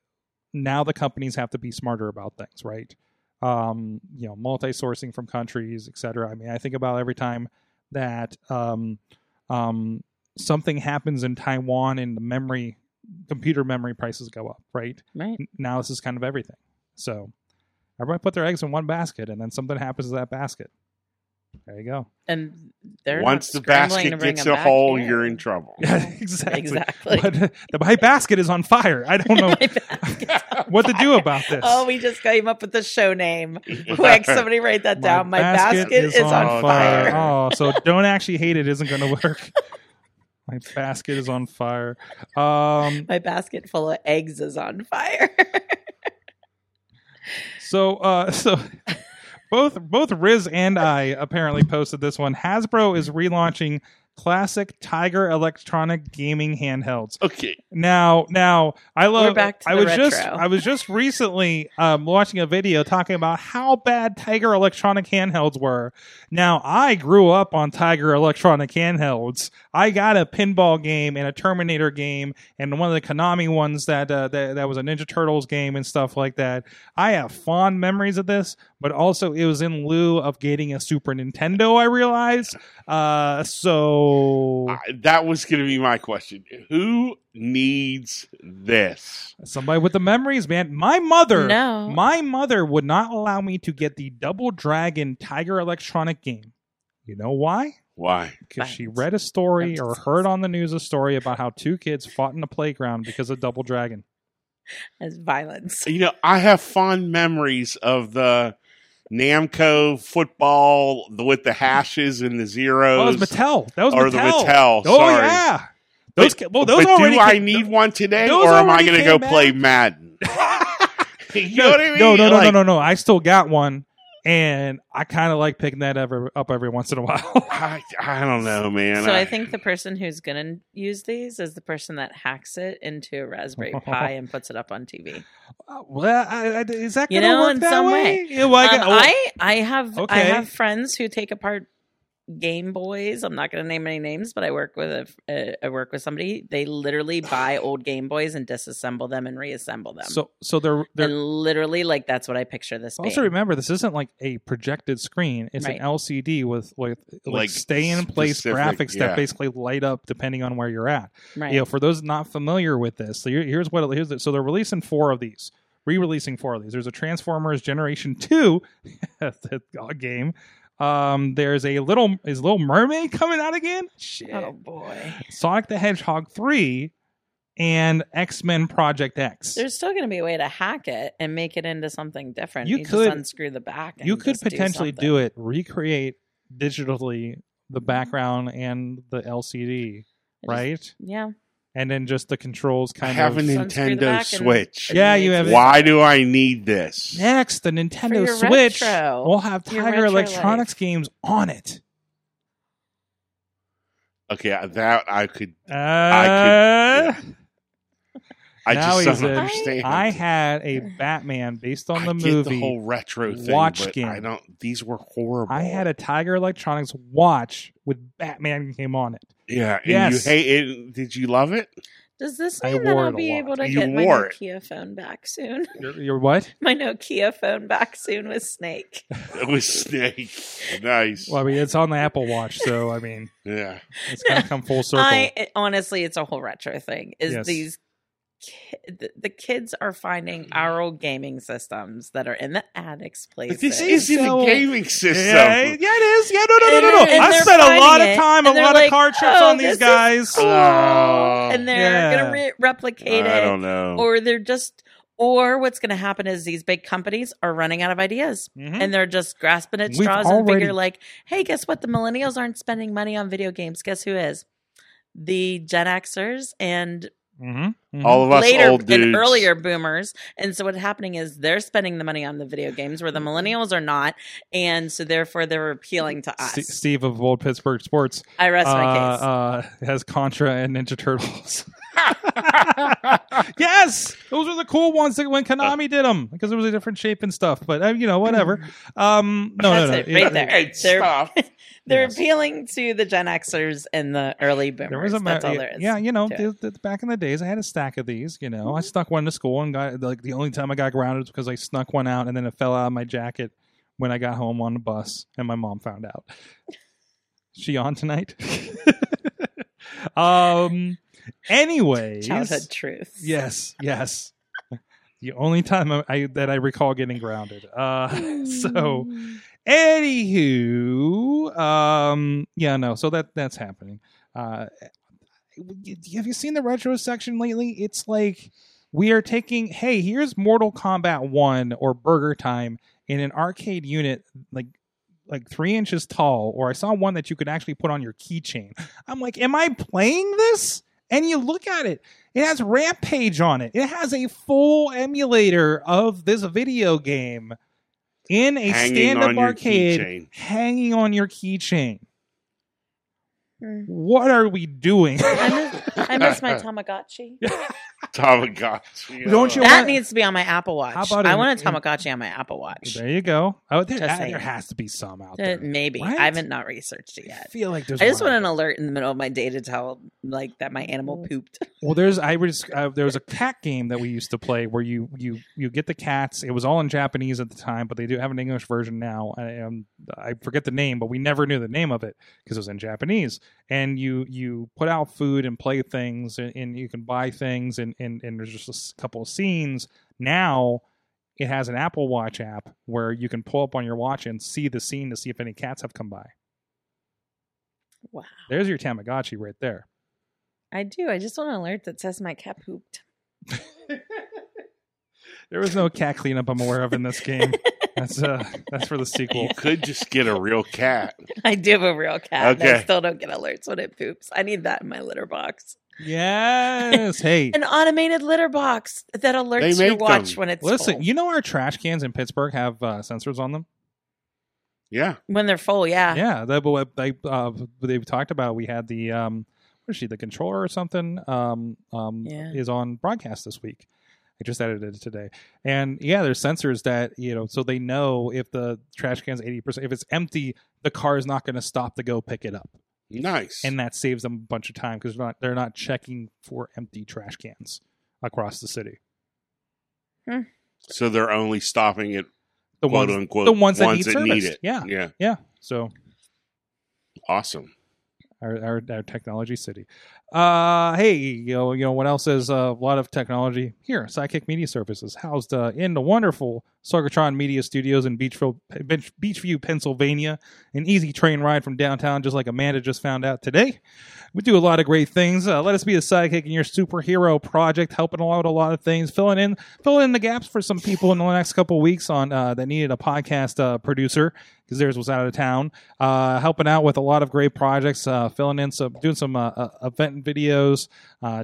now the companies have to be smarter about things, right? Um, you know, multi-sourcing from countries, et cetera. I mean, I think about every time that um, um, something happens in Taiwan and the memory, computer memory prices go up, right? Right. now this is kind of everything. So everybody put their eggs in one basket, and then something happens to that basket. There you go. And they're Once the basket gets a hole, here. you're in trouble. Yeah, exactly. Exactly. But uh, the my basket is on fire. I don't know My basket's on what to do about this. Oh, we just came up with the show name. Quick, somebody write that down. My basket, is, on, fire. Oh, so don't actually hate it isn't going to work. My basket is on fire. Um, My basket full of eggs is on fire. so, uh, so both both Riz and I apparently posted this one. Hasbro is relaunching classic Tiger electronic gaming handhelds. Okay. Now, now I love. We're back to I the was just. I was just recently um, watching a video talking about how bad Tiger electronic handhelds were. Now, I grew up on Tiger electronic handhelds. I got a pinball game and a Terminator game and one of the Konami ones that uh, that, that was a Ninja Turtles game and stuff like that. I have fond memories of this, but also it was in lieu of getting a Super Nintendo. I realized. Uh, so I, that was going to be my question. Who needs this? Somebody with the memories, man. My mother, No. my mother would not allow me to get the Double Dragon Tiger Electronic game. You know why? Why? Because she read a story or heard on the news a story about how two kids fought in a playground because of Double Dragon. As violence. You know, I have fond memories of the Namco football with the hashes and the zeros. Oh, it was Mattel. That was or Mattel. the Mattel, Oh sorry. yeah. Those, But- well, those already do I came- need one today, or am I going to go came play back. Madden? you know no, what I mean? no, no, no, Like, no, no, no. I still got one, and I kind of like picking that ever, up every once in a while. I, I don't know, man. So I think the person who's going to use these is the person that hacks it into a Raspberry Pi and puts it up on TV. well, I, I, is that You going to know, work in that some way? way. Yeah, well, I Um, got- well, I I have I have friends who take apart Game Boys. I'm not going to name any names, but I work with a uh, work with somebody. They literally buy old Game Boys and disassemble them and reassemble them. so, so they're, they're and literally, like that's what I picture this. Also, being. remember this isn't like a projected screen; it's Right. an LCD with with like, Like, stay in place graphics yeah. that basically light up depending on where you're at. right? You know, for those not familiar with this, so here's what here's the, so they're releasing four of these, re-releasing four of these. There's a Transformers Generation Two game. Um, there's a little is Little Mermaid coming out again. Shit. oh boy, Sonic the Hedgehog three, and X Men Project X. there's still going to be a way to hack it and make it into something different. You You, could- just unscrew the back. And you could just do potentially something. do it recreate digitally the background and the lcd I just- right Yeah. And then just the controls I kind have a of Just unscrew the Nintendo back and- Switch. Yeah, you have- Why do I need this? next the nintendo your switch retro. will have Your tiger retro electronics life. games on it Okay, that I could. uh, I I Now just he don't said, understand. i had a batman based on I the get movie the whole retro thing, watch but game. I don't. These were horrible. i had a tiger electronics watch with batman game on it yeah. And Yes. you hate it. Did you love it? Does this I mean that wore I'll it a be lot. able to You get my wore it. Nokia phone back soon? you're, you're what my Nokia phone back soon with Snake. It was Snake. nice. well i mean it's on the apple watch so i mean yeah. it's gonna come full circle I honestly, it's a whole retro thing. Is Yes. these ki- the, the kids are finding our old gaming systems that are in the attics places. This isn't So- a gaming system. Yeah, yeah, it is. Yeah, no, no, no, And no, no. they're- and I spent a lot of time, a lot like, of car trips "Oh, on these guys. cool," Oh. and they're Yeah. gonna re- replicate I it, don't know. or they're just. Or what's going to happen is these big companies are running out of ideas Mhm. and they're just grasping at We've straws and already- figure like, hey, guess what? The millennials aren't spending money on video games. Guess who is? The Gen Xers and Mhm, mhm. All of us later old dudes. and earlier boomers. And so what's happening is they're spending the money on the video games where the millennials are not. And so therefore they're appealing to us. St- Steve of Old Pittsburgh Sports I rest uh, my case. uh, has Contra and Ninja Turtles. yes, those were the cool ones that when Konami did them because it was a different shape and stuff. But uh, you know, whatever. Um, no, That's no, no. it, right there. And They're- stuff. they're yes. appealing to the Gen Xers and the early boomers. There was a That's all there is. yeah, you know, to it. th- th- back in the days, I had a stack of these. You know, I snuck one to school and got like the only time I got grounded was because I snuck one out and then it fell out of my jacket when I got home on the bus and my mom found out. she on tonight? um. Anyways, Childhood truths. yes, yes. The only time I, I that I recall getting grounded. Uh, so Anywho, um, yeah, no, so that that's happening. Uh, have you seen the retro section lately? It's like we are taking, hey, here's Mortal Kombat One or Burger Time in an arcade unit, like like three inches tall, or I saw one that you could actually put on your keychain. I'm like, am I playing this? And you look at it, it has Rampage on it. It has a full emulator of this video game in a stand up your arcade hanging on your keychain. Hmm. What are we doing? I miss, I miss my Tamagotchi. Tamagotchi. Don't you That want- needs to be on my Apple Watch. How about I an- want a Tamagotchi on my Apple Watch. there you go. Oh, there, Just ah, saying. there has to be some out Uh, there. Maybe What? I haven't not researched it I yet. feel like there's. I just one want out an there. alert in the middle of my day to tell like that my animal pooped. Well, there's I was uh, there was a cat game that we used to play where you you you get the cats. It was all in Japanese at the time, but they do have an English version now. I um I forget the name, but we never knew the name of it because it was in Japanese. And you you put out food and play things, and, and you can buy things, and, and and there's just a couple of scenes. Now it has an Apple Watch app where you can pull up on your watch and see the scene to see if any cats have come by. Wow, There's your Tamagotchi right there. I do. I just want an alert that says my cat pooped. There was no cat cleanup I'm aware of in this game. That's uh that's for the sequel. You could just get a real cat. I do have a real cat. and I still don't get alerts when it poops. I need that in my litter box. Yes. Hey, An automated litter box that alerts They your make watch them. when it's listen, full. you know our trash cans in Pittsburgh have uh, sensors on them? Yeah. when they're full. Yeah. Yeah, that what they uh, they've talked about. We had the um, what is she, the controller or something? Um, um, Yeah. is on broadcast this week. I just edited it today, and yeah, there's sensors that you know, so they know if the trash can's eighty percent, if it's empty, the car is not going to stop to go pick it up, Nice. and that saves them a bunch of time because they're not they're not checking for empty trash cans across the city. so they're only stopping it, The quote ones, unquote, the ones that ones need that need it. Yeah, Yeah. yeah. So Awesome. our, our, our technology city. Uh, hey, you know, you know what else is uh, a lot of technology here? Sidekick Media Services, housed uh, in the wonderful Sorgatron Media Studios in Beachville, Beechview, Pennsylvania. An easy train ride from downtown, just like Amanda just found out today. We do a lot of great things. Uh, let us be a sidekick in your superhero project, helping out a lot of things, filling in filling in the gaps for some people in the next couple weeks on uh, that needed a podcast uh, producer because theirs was out of town. Uh, helping out with a lot of great projects, uh, filling in some, doing some uh, event videos,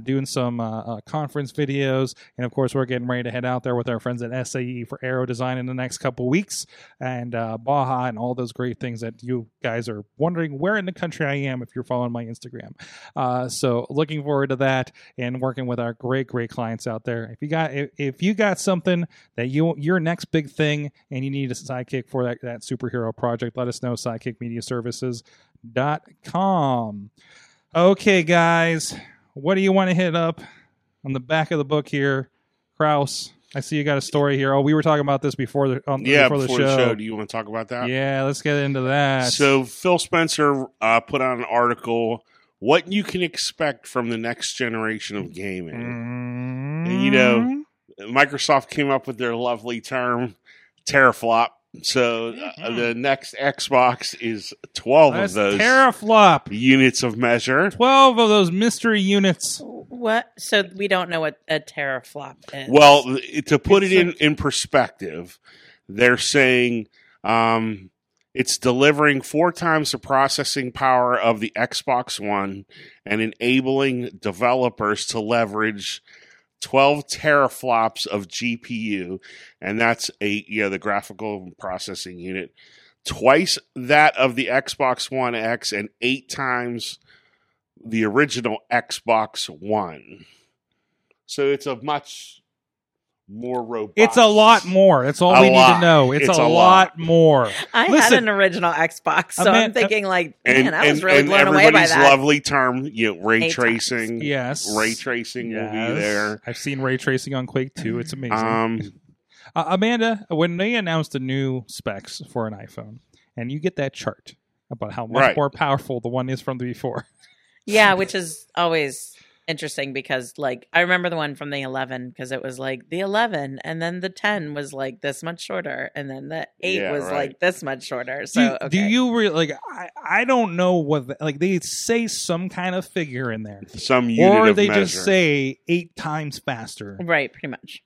doing some conference videos, and of course we're getting ready to head out there with our friends at SAE for Aero Design in the next couple weeks, and uh, Baja and all those great things that you guys are wondering where in the country I am if you're following my Instagram. Uh, so looking forward to that and working with our great great clients out there. If you got if, if you got something that you your next big thing and you need a sidekick for that that superhero project, let us know sidekickmediaservices.com. Okay, guys, what do you want to hit up on the back of the book here, Kraus? I see you got a story here. Oh, we were talking about this before the on, Yeah, before, before, the the show. show. Do you want to talk about that? yeah, let's get into that. So Phil Spencer uh, put out an article what you can expect from the next generation of gaming. Mm, you know, Microsoft came up with their lovely term teraflop. So uh, the next Xbox is 12 that's of those teraflop. units of measure. Twelve of those mystery units. What? So we don't know what a teraflop is. Well, to put it It's in, in perspective, they're saying um, it's delivering four times the processing power of the Xbox One and enabling developers to leverage 12 teraflops of GPU, and that's a you know the graphical processing unit, twice that of the Xbox One X, and eight times the original Xbox One. So it's a much more robust. It's a lot more. That's all A we need to know. It's, It's a, a lot, lot. more. I had an original Xbox, so Aman- I'm thinking like, and, man, I was and- really and blown away by everybody's that. lovely term, you know, ray Eight tracing. Yes. Ray tracing will be there. I've seen ray tracing on Quake 2. It's amazing. Um, Uh, Amanda, when they announced the new specs for an iPhone, and you get that chart about how much Right. more powerful the one is from the before. Yeah, which is always interesting because like I remember the one from the 11 because it was like the 11 and then the 10 was like this much shorter and then the 8 Yeah, was right. like this much shorter. So you- okay. do you really like? I, I don't know what the, like they say some kind of figure in there, some unit or of they measure. just say eight times faster. right, pretty much.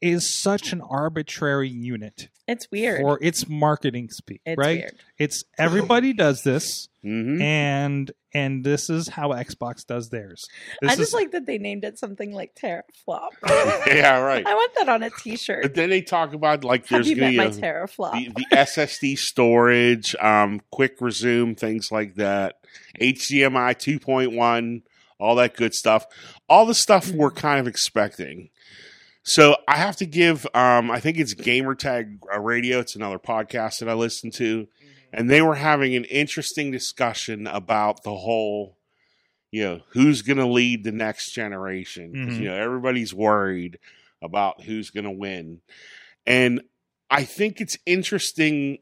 Is such an arbitrary unit It's weird. for its marketing speak, it's right? weird. It's everybody does this, hmm and and this is how Xbox does theirs. This I is, just like that they named it something like Teraflop. yeah, right. I want that on a T-shirt. But then they talk about like Have there's you going met to my be a, Teraflop? the, the SSD storage, um, quick resume, things like that, HDMI 2.1, all that good stuff. All the stuff we're kind of expecting. So I have to give, um, I think it's Gamertag Radio. It's another podcast that I listen to, and they were having an interesting discussion about the whole, you know, who's going to lead the next generation. Mhm. You know, everybody's worried about who's going to win, and I think it's interesting.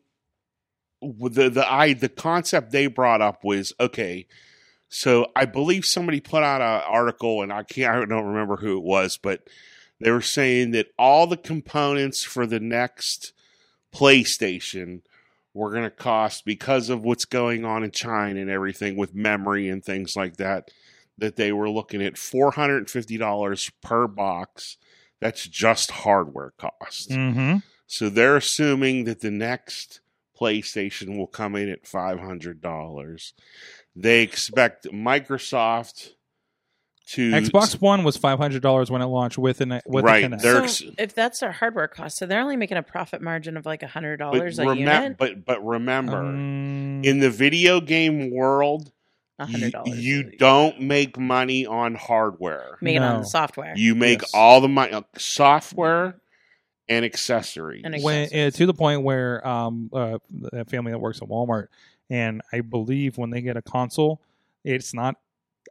The the I the concept they brought up was okay. So I believe somebody put out an article, and I can't I don't remember who it was, but they were saying that all the components for the next PlayStation were going to cost because of what's going on in China and everything with memory and things like that. That they were looking at four hundred and fifty dollars per box. That's just hardware cost. Mhm. So they're assuming that the next PlayStation will come in at five hundred dollars. They expect Microsoft to Xbox One was five hundred dollars when it launched with an with Right, a Kinect. so if that's their hardware cost, so they're only making a profit margin of like a hundred dollars a remem- unit. but but remember Um, in the video game world A hundred dollars. you don't make money on hardware. make it on the software. You make Yes. all the money on software and accessories. And when uh, to the point where um uh, a family that works at Walmart and I believe when they get a console, it's not.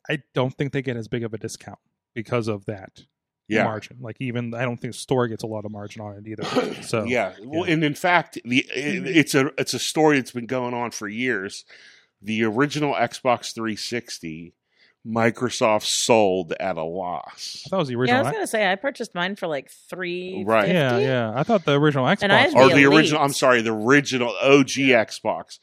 I don't think they get as big of a discount because of that yeah. margin. Like even I don't think store gets a lot of margin on it either. So yeah. Well, yeah. and in fact, the it's a it's a story that's been going on for years. The original Xbox 360, Microsoft sold at a loss. I thought was the yeah, I was gonna say I purchased mine for like three. Right. yeah, yeah. I thought the original Xbox. And I had Or The the Elite. original, I'm sorry, the original OG Xbox.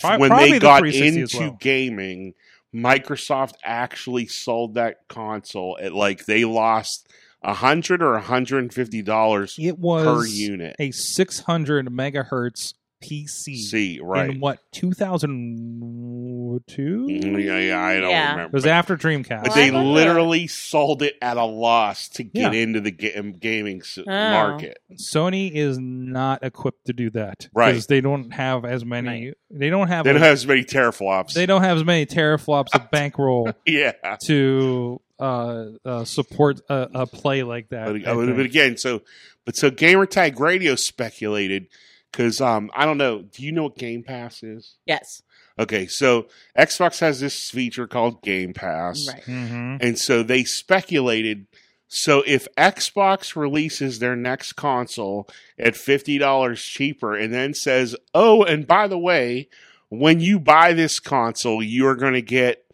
Pro- when they the got into well. gaming, Microsoft actually sold that console at like they lost a hundred or a hundred and fifty dollars it was per unit. a 600 megahertz PC See, right? in what 2002? Mm, yeah, yeah, I don't Yeah. It was after Dreamcast. But Well, they I remember- literally sold it at a loss to get Yeah. into the ga- gaming s- Oh. market. Sony is not equipped to do that Right. because they don't have as many. They don't have. They don't a- have as many teraflops. they don't have as many teraflops of bankroll yeah. to uh, uh, support a, a play like that. But, I uh, but think. again, so but so Gamertag Radio speculated because um I don't know. Do you know what Game Pass is? Yes. Okay, so Xbox has this feature called Game Pass, Right. Mhm. and so they speculated. So if Xbox releases their next console at fifty dollars cheaper, and then says, "Oh, and by the way, when you buy this console, you are going to get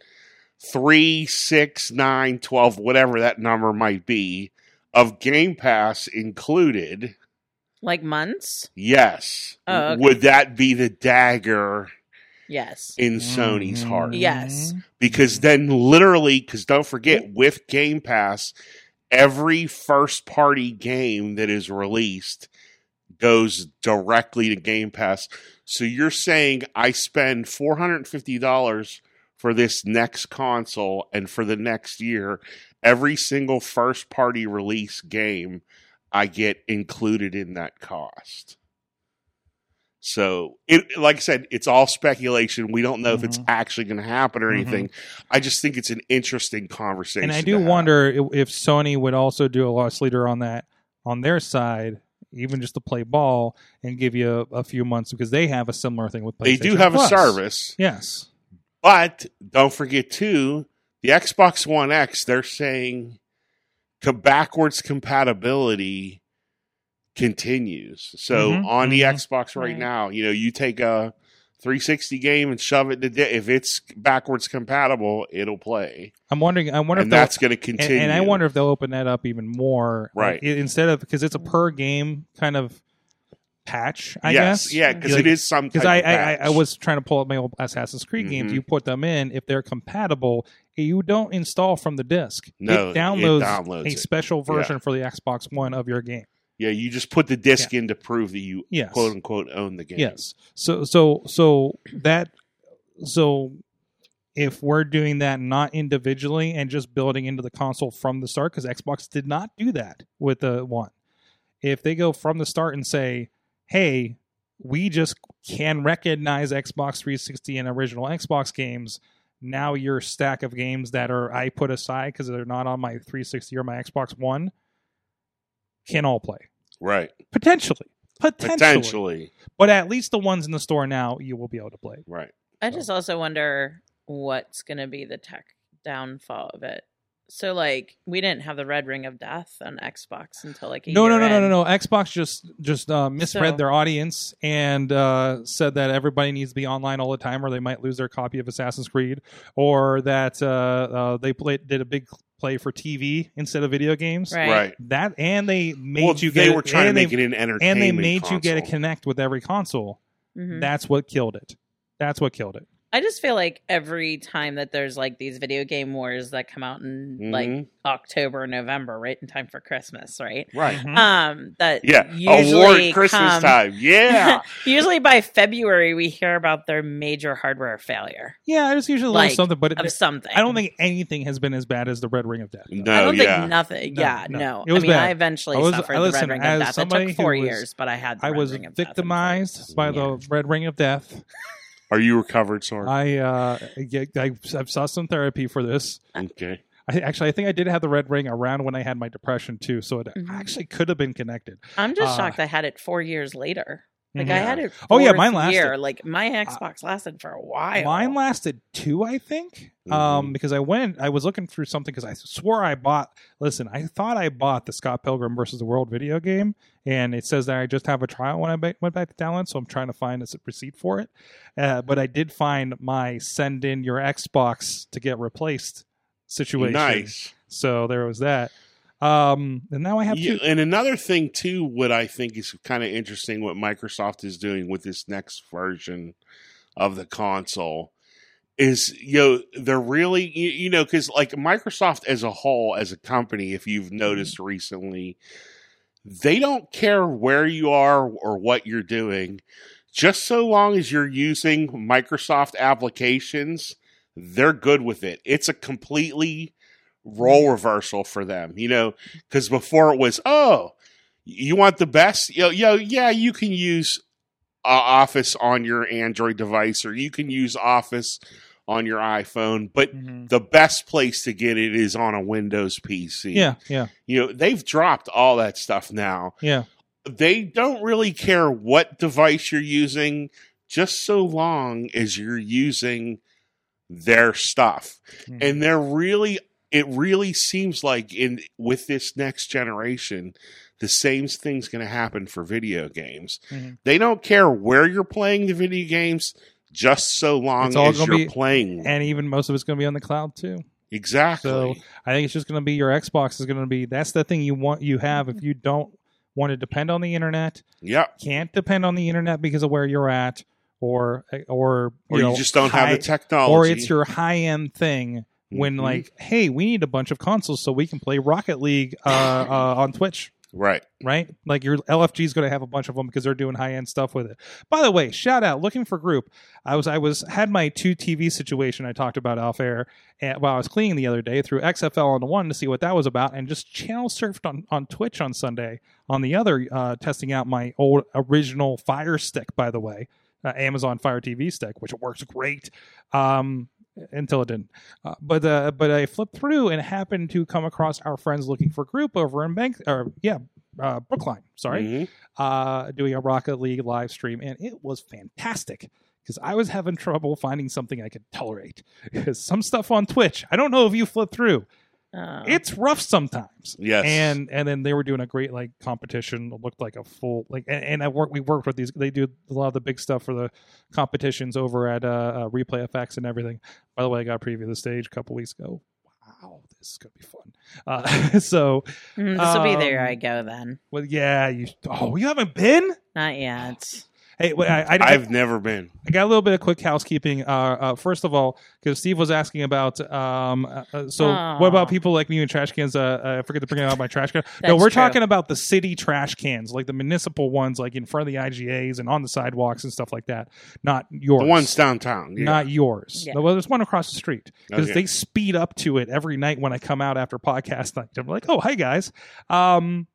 three, six, nine, twelve, whatever that number might be, of Game Pass included." Like months. Yes, Oh, okay. would that be the dagger Yes. in Sony's Mhm. heart? Yes. because then literally because don't forget with game pass every first party game that is released goes directly to game pass so you're saying i spend $450 for this next console and for the next year every single first party release game i get included in that cost so it like i said it's all speculation we don't know if it's Mhm. actually going to happen or Mhm. anything I just think it's an interesting conversation. And I do wonder if Sony would also do a loss leader on that on their side, even just to play ball and give you a, a few months because they have a similar thing with. PlayStation. They do have Plus. a service, Yes. but don't forget too the Xbox One X. They're saying backwards compatibility continues. So Mhm, on the mhm. Xbox right, Right. now, you know, you take a 360 game and shove it to di- if it's backwards compatible, it'll play, I'm wondering. I wonder and if that's going to continue. and I wonder if they'll open that up even more, Right. Like, instead of because it's a per game kind of patch. I yes, guess. yeah, because Like, it is some because I, I, I was trying to pull up my old Assassin's Creed games. Mhm. You put them in if they're compatible. You don't install from the disc. No, it it downloads, downloads a it. special version for the Xbox One of your game. Yeah, you just put the disc in to prove that you Yes. quote unquote own the game. Yes. So so so that so if we're doing that not individually and just building into the console from the start because Xbox did not do that with the one. If they go from the start and say, "Hey, we just can recognize Xbox 360 and original Xbox games." Now your stack of games that are I put aside because they're not on my 360 or my Xbox One can all play Right. potentially, potentially, Potentially. but at least the ones in the store now you will be able to play. Right. I just also wonder what's going to be the tech downfall of it. So, like, we didn't have the red ring of death on Xbox until like a No, no, year no, no, no, in. no. Xbox just just uh, misread So- their audience and uh, said that everybody needs to be online all the time, or they might lose their copy of Assassin's Creed, or that uh, uh, they played did a big play for TV instead of video games. Right. Right. That and they made well, you they get were trying to and make they, it an entertainment and they made you get a console. connect with every console. Mhm. That's what killed it. That's what killed it. I just feel like every time that there's like these video game wars that come out in like Mhm. October, November, right in time for Christmas, right? Right. Mhm. Um, that Yeah. usually Award at Christmas come- time. Yeah. usually by February we hear about their major hardware failure Yeah, there's usually Like, something, but of something. I don't think anything has been as bad as the Red Ring of Death. though. no, I don't yeah. think nothing. No, yeah, no. no. It was I mean, bad. I eventually I was- suffered I the red ring of death. It took four was- years, but I had. The I red was ring of death victimized by Yeah. the Red Ring of Death. Are you recovered, Sorg? I uh, get, I, I saw some therapy for this. okay. I actually I think I did have the red ring around when I had my depression too, so it Mhm. actually could have been connected. I'm just Uh, shocked I had it four years later. Like Mhm. I had it. Oh, yeah, fourth mine lasted. Year. Like my Xbox lasted for a while. Mine lasted two, I think, um, because I went, I was looking through something because I swore I bought. Listen, I thought I bought the Scott Pilgrim versus the World video game, and it says that I just have a trial when I ba- went back to download, so I'm trying to find a s- receipt for it. Uh, but I did find my send in your Xbox to get replaced situation. Nice. So there was that. Um, and now I have Yeah, two. and another thing too, what I think is kind of interesting, what Microsoft is doing with this next version of the console is you know they're really you, you know because like Microsoft as a whole as a company, if you've noticed recently, they don't care where you are or what you're doing, just so long as you're using Microsoft applications, they're good with it. It's a completely role reversal for them, you know, because before it was, oh, you want the best? Yo, yo, yeah, you can use uh, Office on your Android device or you can use Office on your iPhone, but Mhm. the best place to get it is on a Windows PC. Yeah, yeah, You know, they've dropped all that stuff now. yeah. They don't really care what device you're using, just so long as you're using their stuff. Mhm. And they're really it really seems like in with this next generation, the same thing's going to happen for video games. Mhm. They don't care where you're playing the video games, just so long as you're be- playing. and even most of it's going to be on the cloud too. exactly. So I think it's just going to be your Xbox is going to be that's the thing you want you have if you don't want to depend on the internet, yep. can't depend on the internet because of where you're at, or or Or you, know, just don't have the technology. or it's your high end thing when Mhm. like hey we need a bunch of consoles so we can play Rocket League uh, uh, on Twitch. right. Right, like your LFG is going to have a bunch of them because they're doing high end stuff with it. By the way, shout out looking for group. I was I was had my two TV situation I talked about off air and while I was cleaning the other day through XFL on the one to see what that was about, and just channel surfed on on Twitch on Sunday on the other, uh, testing out my old original Fire Stick. By the way, uh, Amazon Fire TV stick, which works great. Um, until it didn't. Uh, but uh, but I flipped through and happened to come across our friends looking for group over in Bank or yeah, uh, Brookline. Sorry, Mhm. uh, doing a Rocket League live stream, and it was fantastic because I was having trouble finding something I could tolerate. Because some stuff on Twitch, I don't know if you flip through, Oh. it's rough sometimes. Yes. And and then they were doing a great like competition. It looked like a full like and, and I work we worked with these. They do a lot of the big stuff for the competitions over at uh, uh, Replay FX and everything. By the way, I got a preview of the stage a couple weeks ago. Wow, this is gonna be fun. Uh, so Mm, this will be there um, I go then. well, yeah, you. Oh, you haven't been. Not yet. Hey, wait, I, I, I, I've never been. I got a little bit of quick housekeeping. Uh, uh, first of all, because Steve was asking about, um, uh, uh, so Aw. what about people like me and trash cans? Uh, uh, I forget to bring it out my trash can. no, we're true. talking about the city trash cans, like the municipal ones, like in front of the IGAs and on the sidewalks and stuff like that. Not yours. The ones downtown. Yeah. Not yours. Yeah. Well, there's one across the street because Okay. they speed up to it every night when I come out after podcast night. I'm like, oh, hi guys. Um,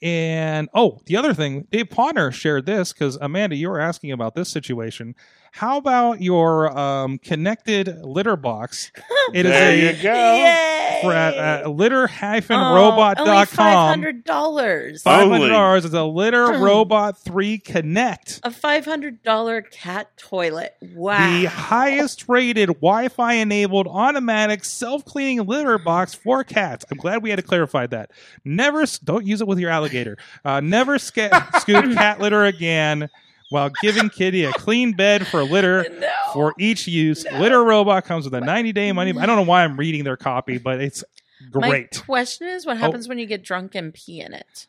and oh, the other thing, Dave Pawner shared this because Amanda, you were asking about this situation. How about your um, connected litter box? It is there a you go. Yay! for at, uh, litter-robot.com. Oh, only five hundred dollars. Five Only. hundred dollars is a Litter Robot Three Connect. A five hundred dollar cat toilet. Wow. the highest rated Wi-Fi enabled automatic self-cleaning litter box for cats. I'm glad we had to clarify that. Never don't use it with your alligator. Uh, never sca- scoop cat litter again while giving kitty a clean bed for litter No. for each use. Litter robot comes with a 90-day money. I don't know why I'm reading their copy, but it's great. My great. question is, what happens when you get drunk and pee in it?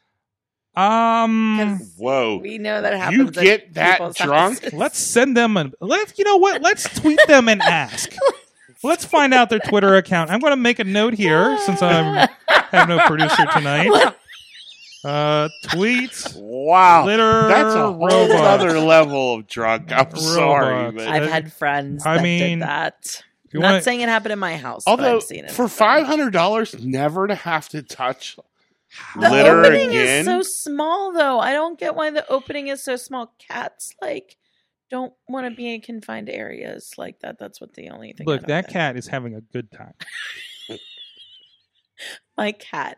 Um. Whoa. we know that happens. You get that drunk? houses. let's send them a let you know what? Let's tweet them and ask. Let's find out their Twitter account. I'm going to make a note here since I'm have no producer tonight. Uh, tweet Wow. litter That's a whole robot. other level of drunk. I'm sorry. But I've had friends I that mean, did that. You Not want saying it happened in my house, but Although I've seen it. for five hundred dollars, never to have to touch the litter opening again. is so small, though. I don't get why the opening is so small. Cats like don't want to be in confined areas like that. That's what the only thing. Look, that get. cat is having a good time. my cat,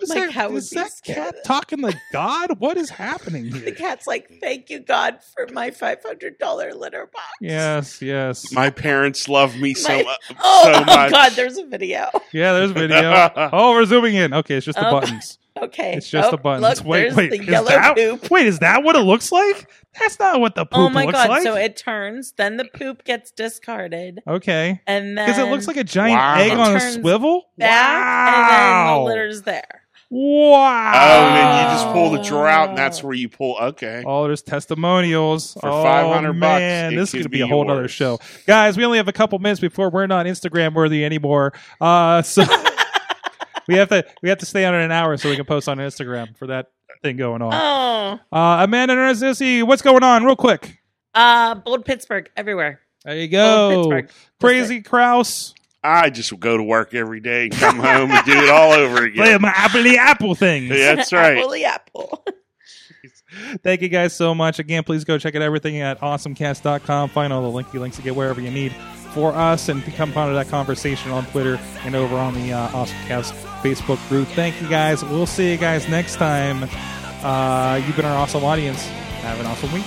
Is my that- cat would is be that scared. cat talking like God? What is happening here? The cat's like, "Thank you, God, for my five hundred dollar litter box." Yes, yes. My parents love me so, My- mu- Oh, so oh, much. God, there's a video. Yeah, there's a video. Oh, we're zooming in. Okay, it's just the Oh. buttons. Okay, It's just oh, the buttons. Look, wait, there's wait. the is yellow that, poop. Wait, is that what it looks like? That's not what the poop Oh my god! like. So it turns, then the poop gets discarded, okay. and then Because it looks like a giant Wow. egg It on a swivel. back, and then wow. the litter's there. Wow. Oh, and then you just pull the drawer out, and that's where you pull. Okay. Oh, there's testimonials For oh, 500 bucks, man, this is going to be be a whole other show, guys. We only have a couple minutes before we're not Instagram worthy anymore. Uh, so we have to we have to stay on it an hour so we can post on Instagram for that thing going on. Oh, Uh, Amanda Narcissi, what's going on, real quick? uh, bold Pittsburgh everywhere. There you go, Crazy Kraus. I just go to work every day and come home and do it all over Play again. my apply apple things. Yeah, that's right. Apple the apple. Thank you guys so much. Again, please go check out everything at awesomecast.com. Find all the linky links to get wherever you need for us and become part of that conversation on Twitter and over on the uh, Awesomecast Facebook group. Thank you guys. We'll see you guys next time. Uh, you've been our awesome audience. Have an awesome week.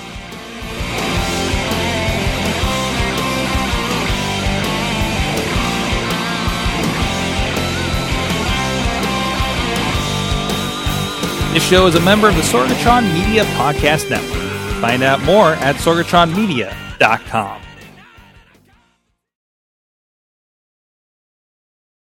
This show is a member of the Sorgatron Media Podcast Network. Find out more at sorgatronmedia.com.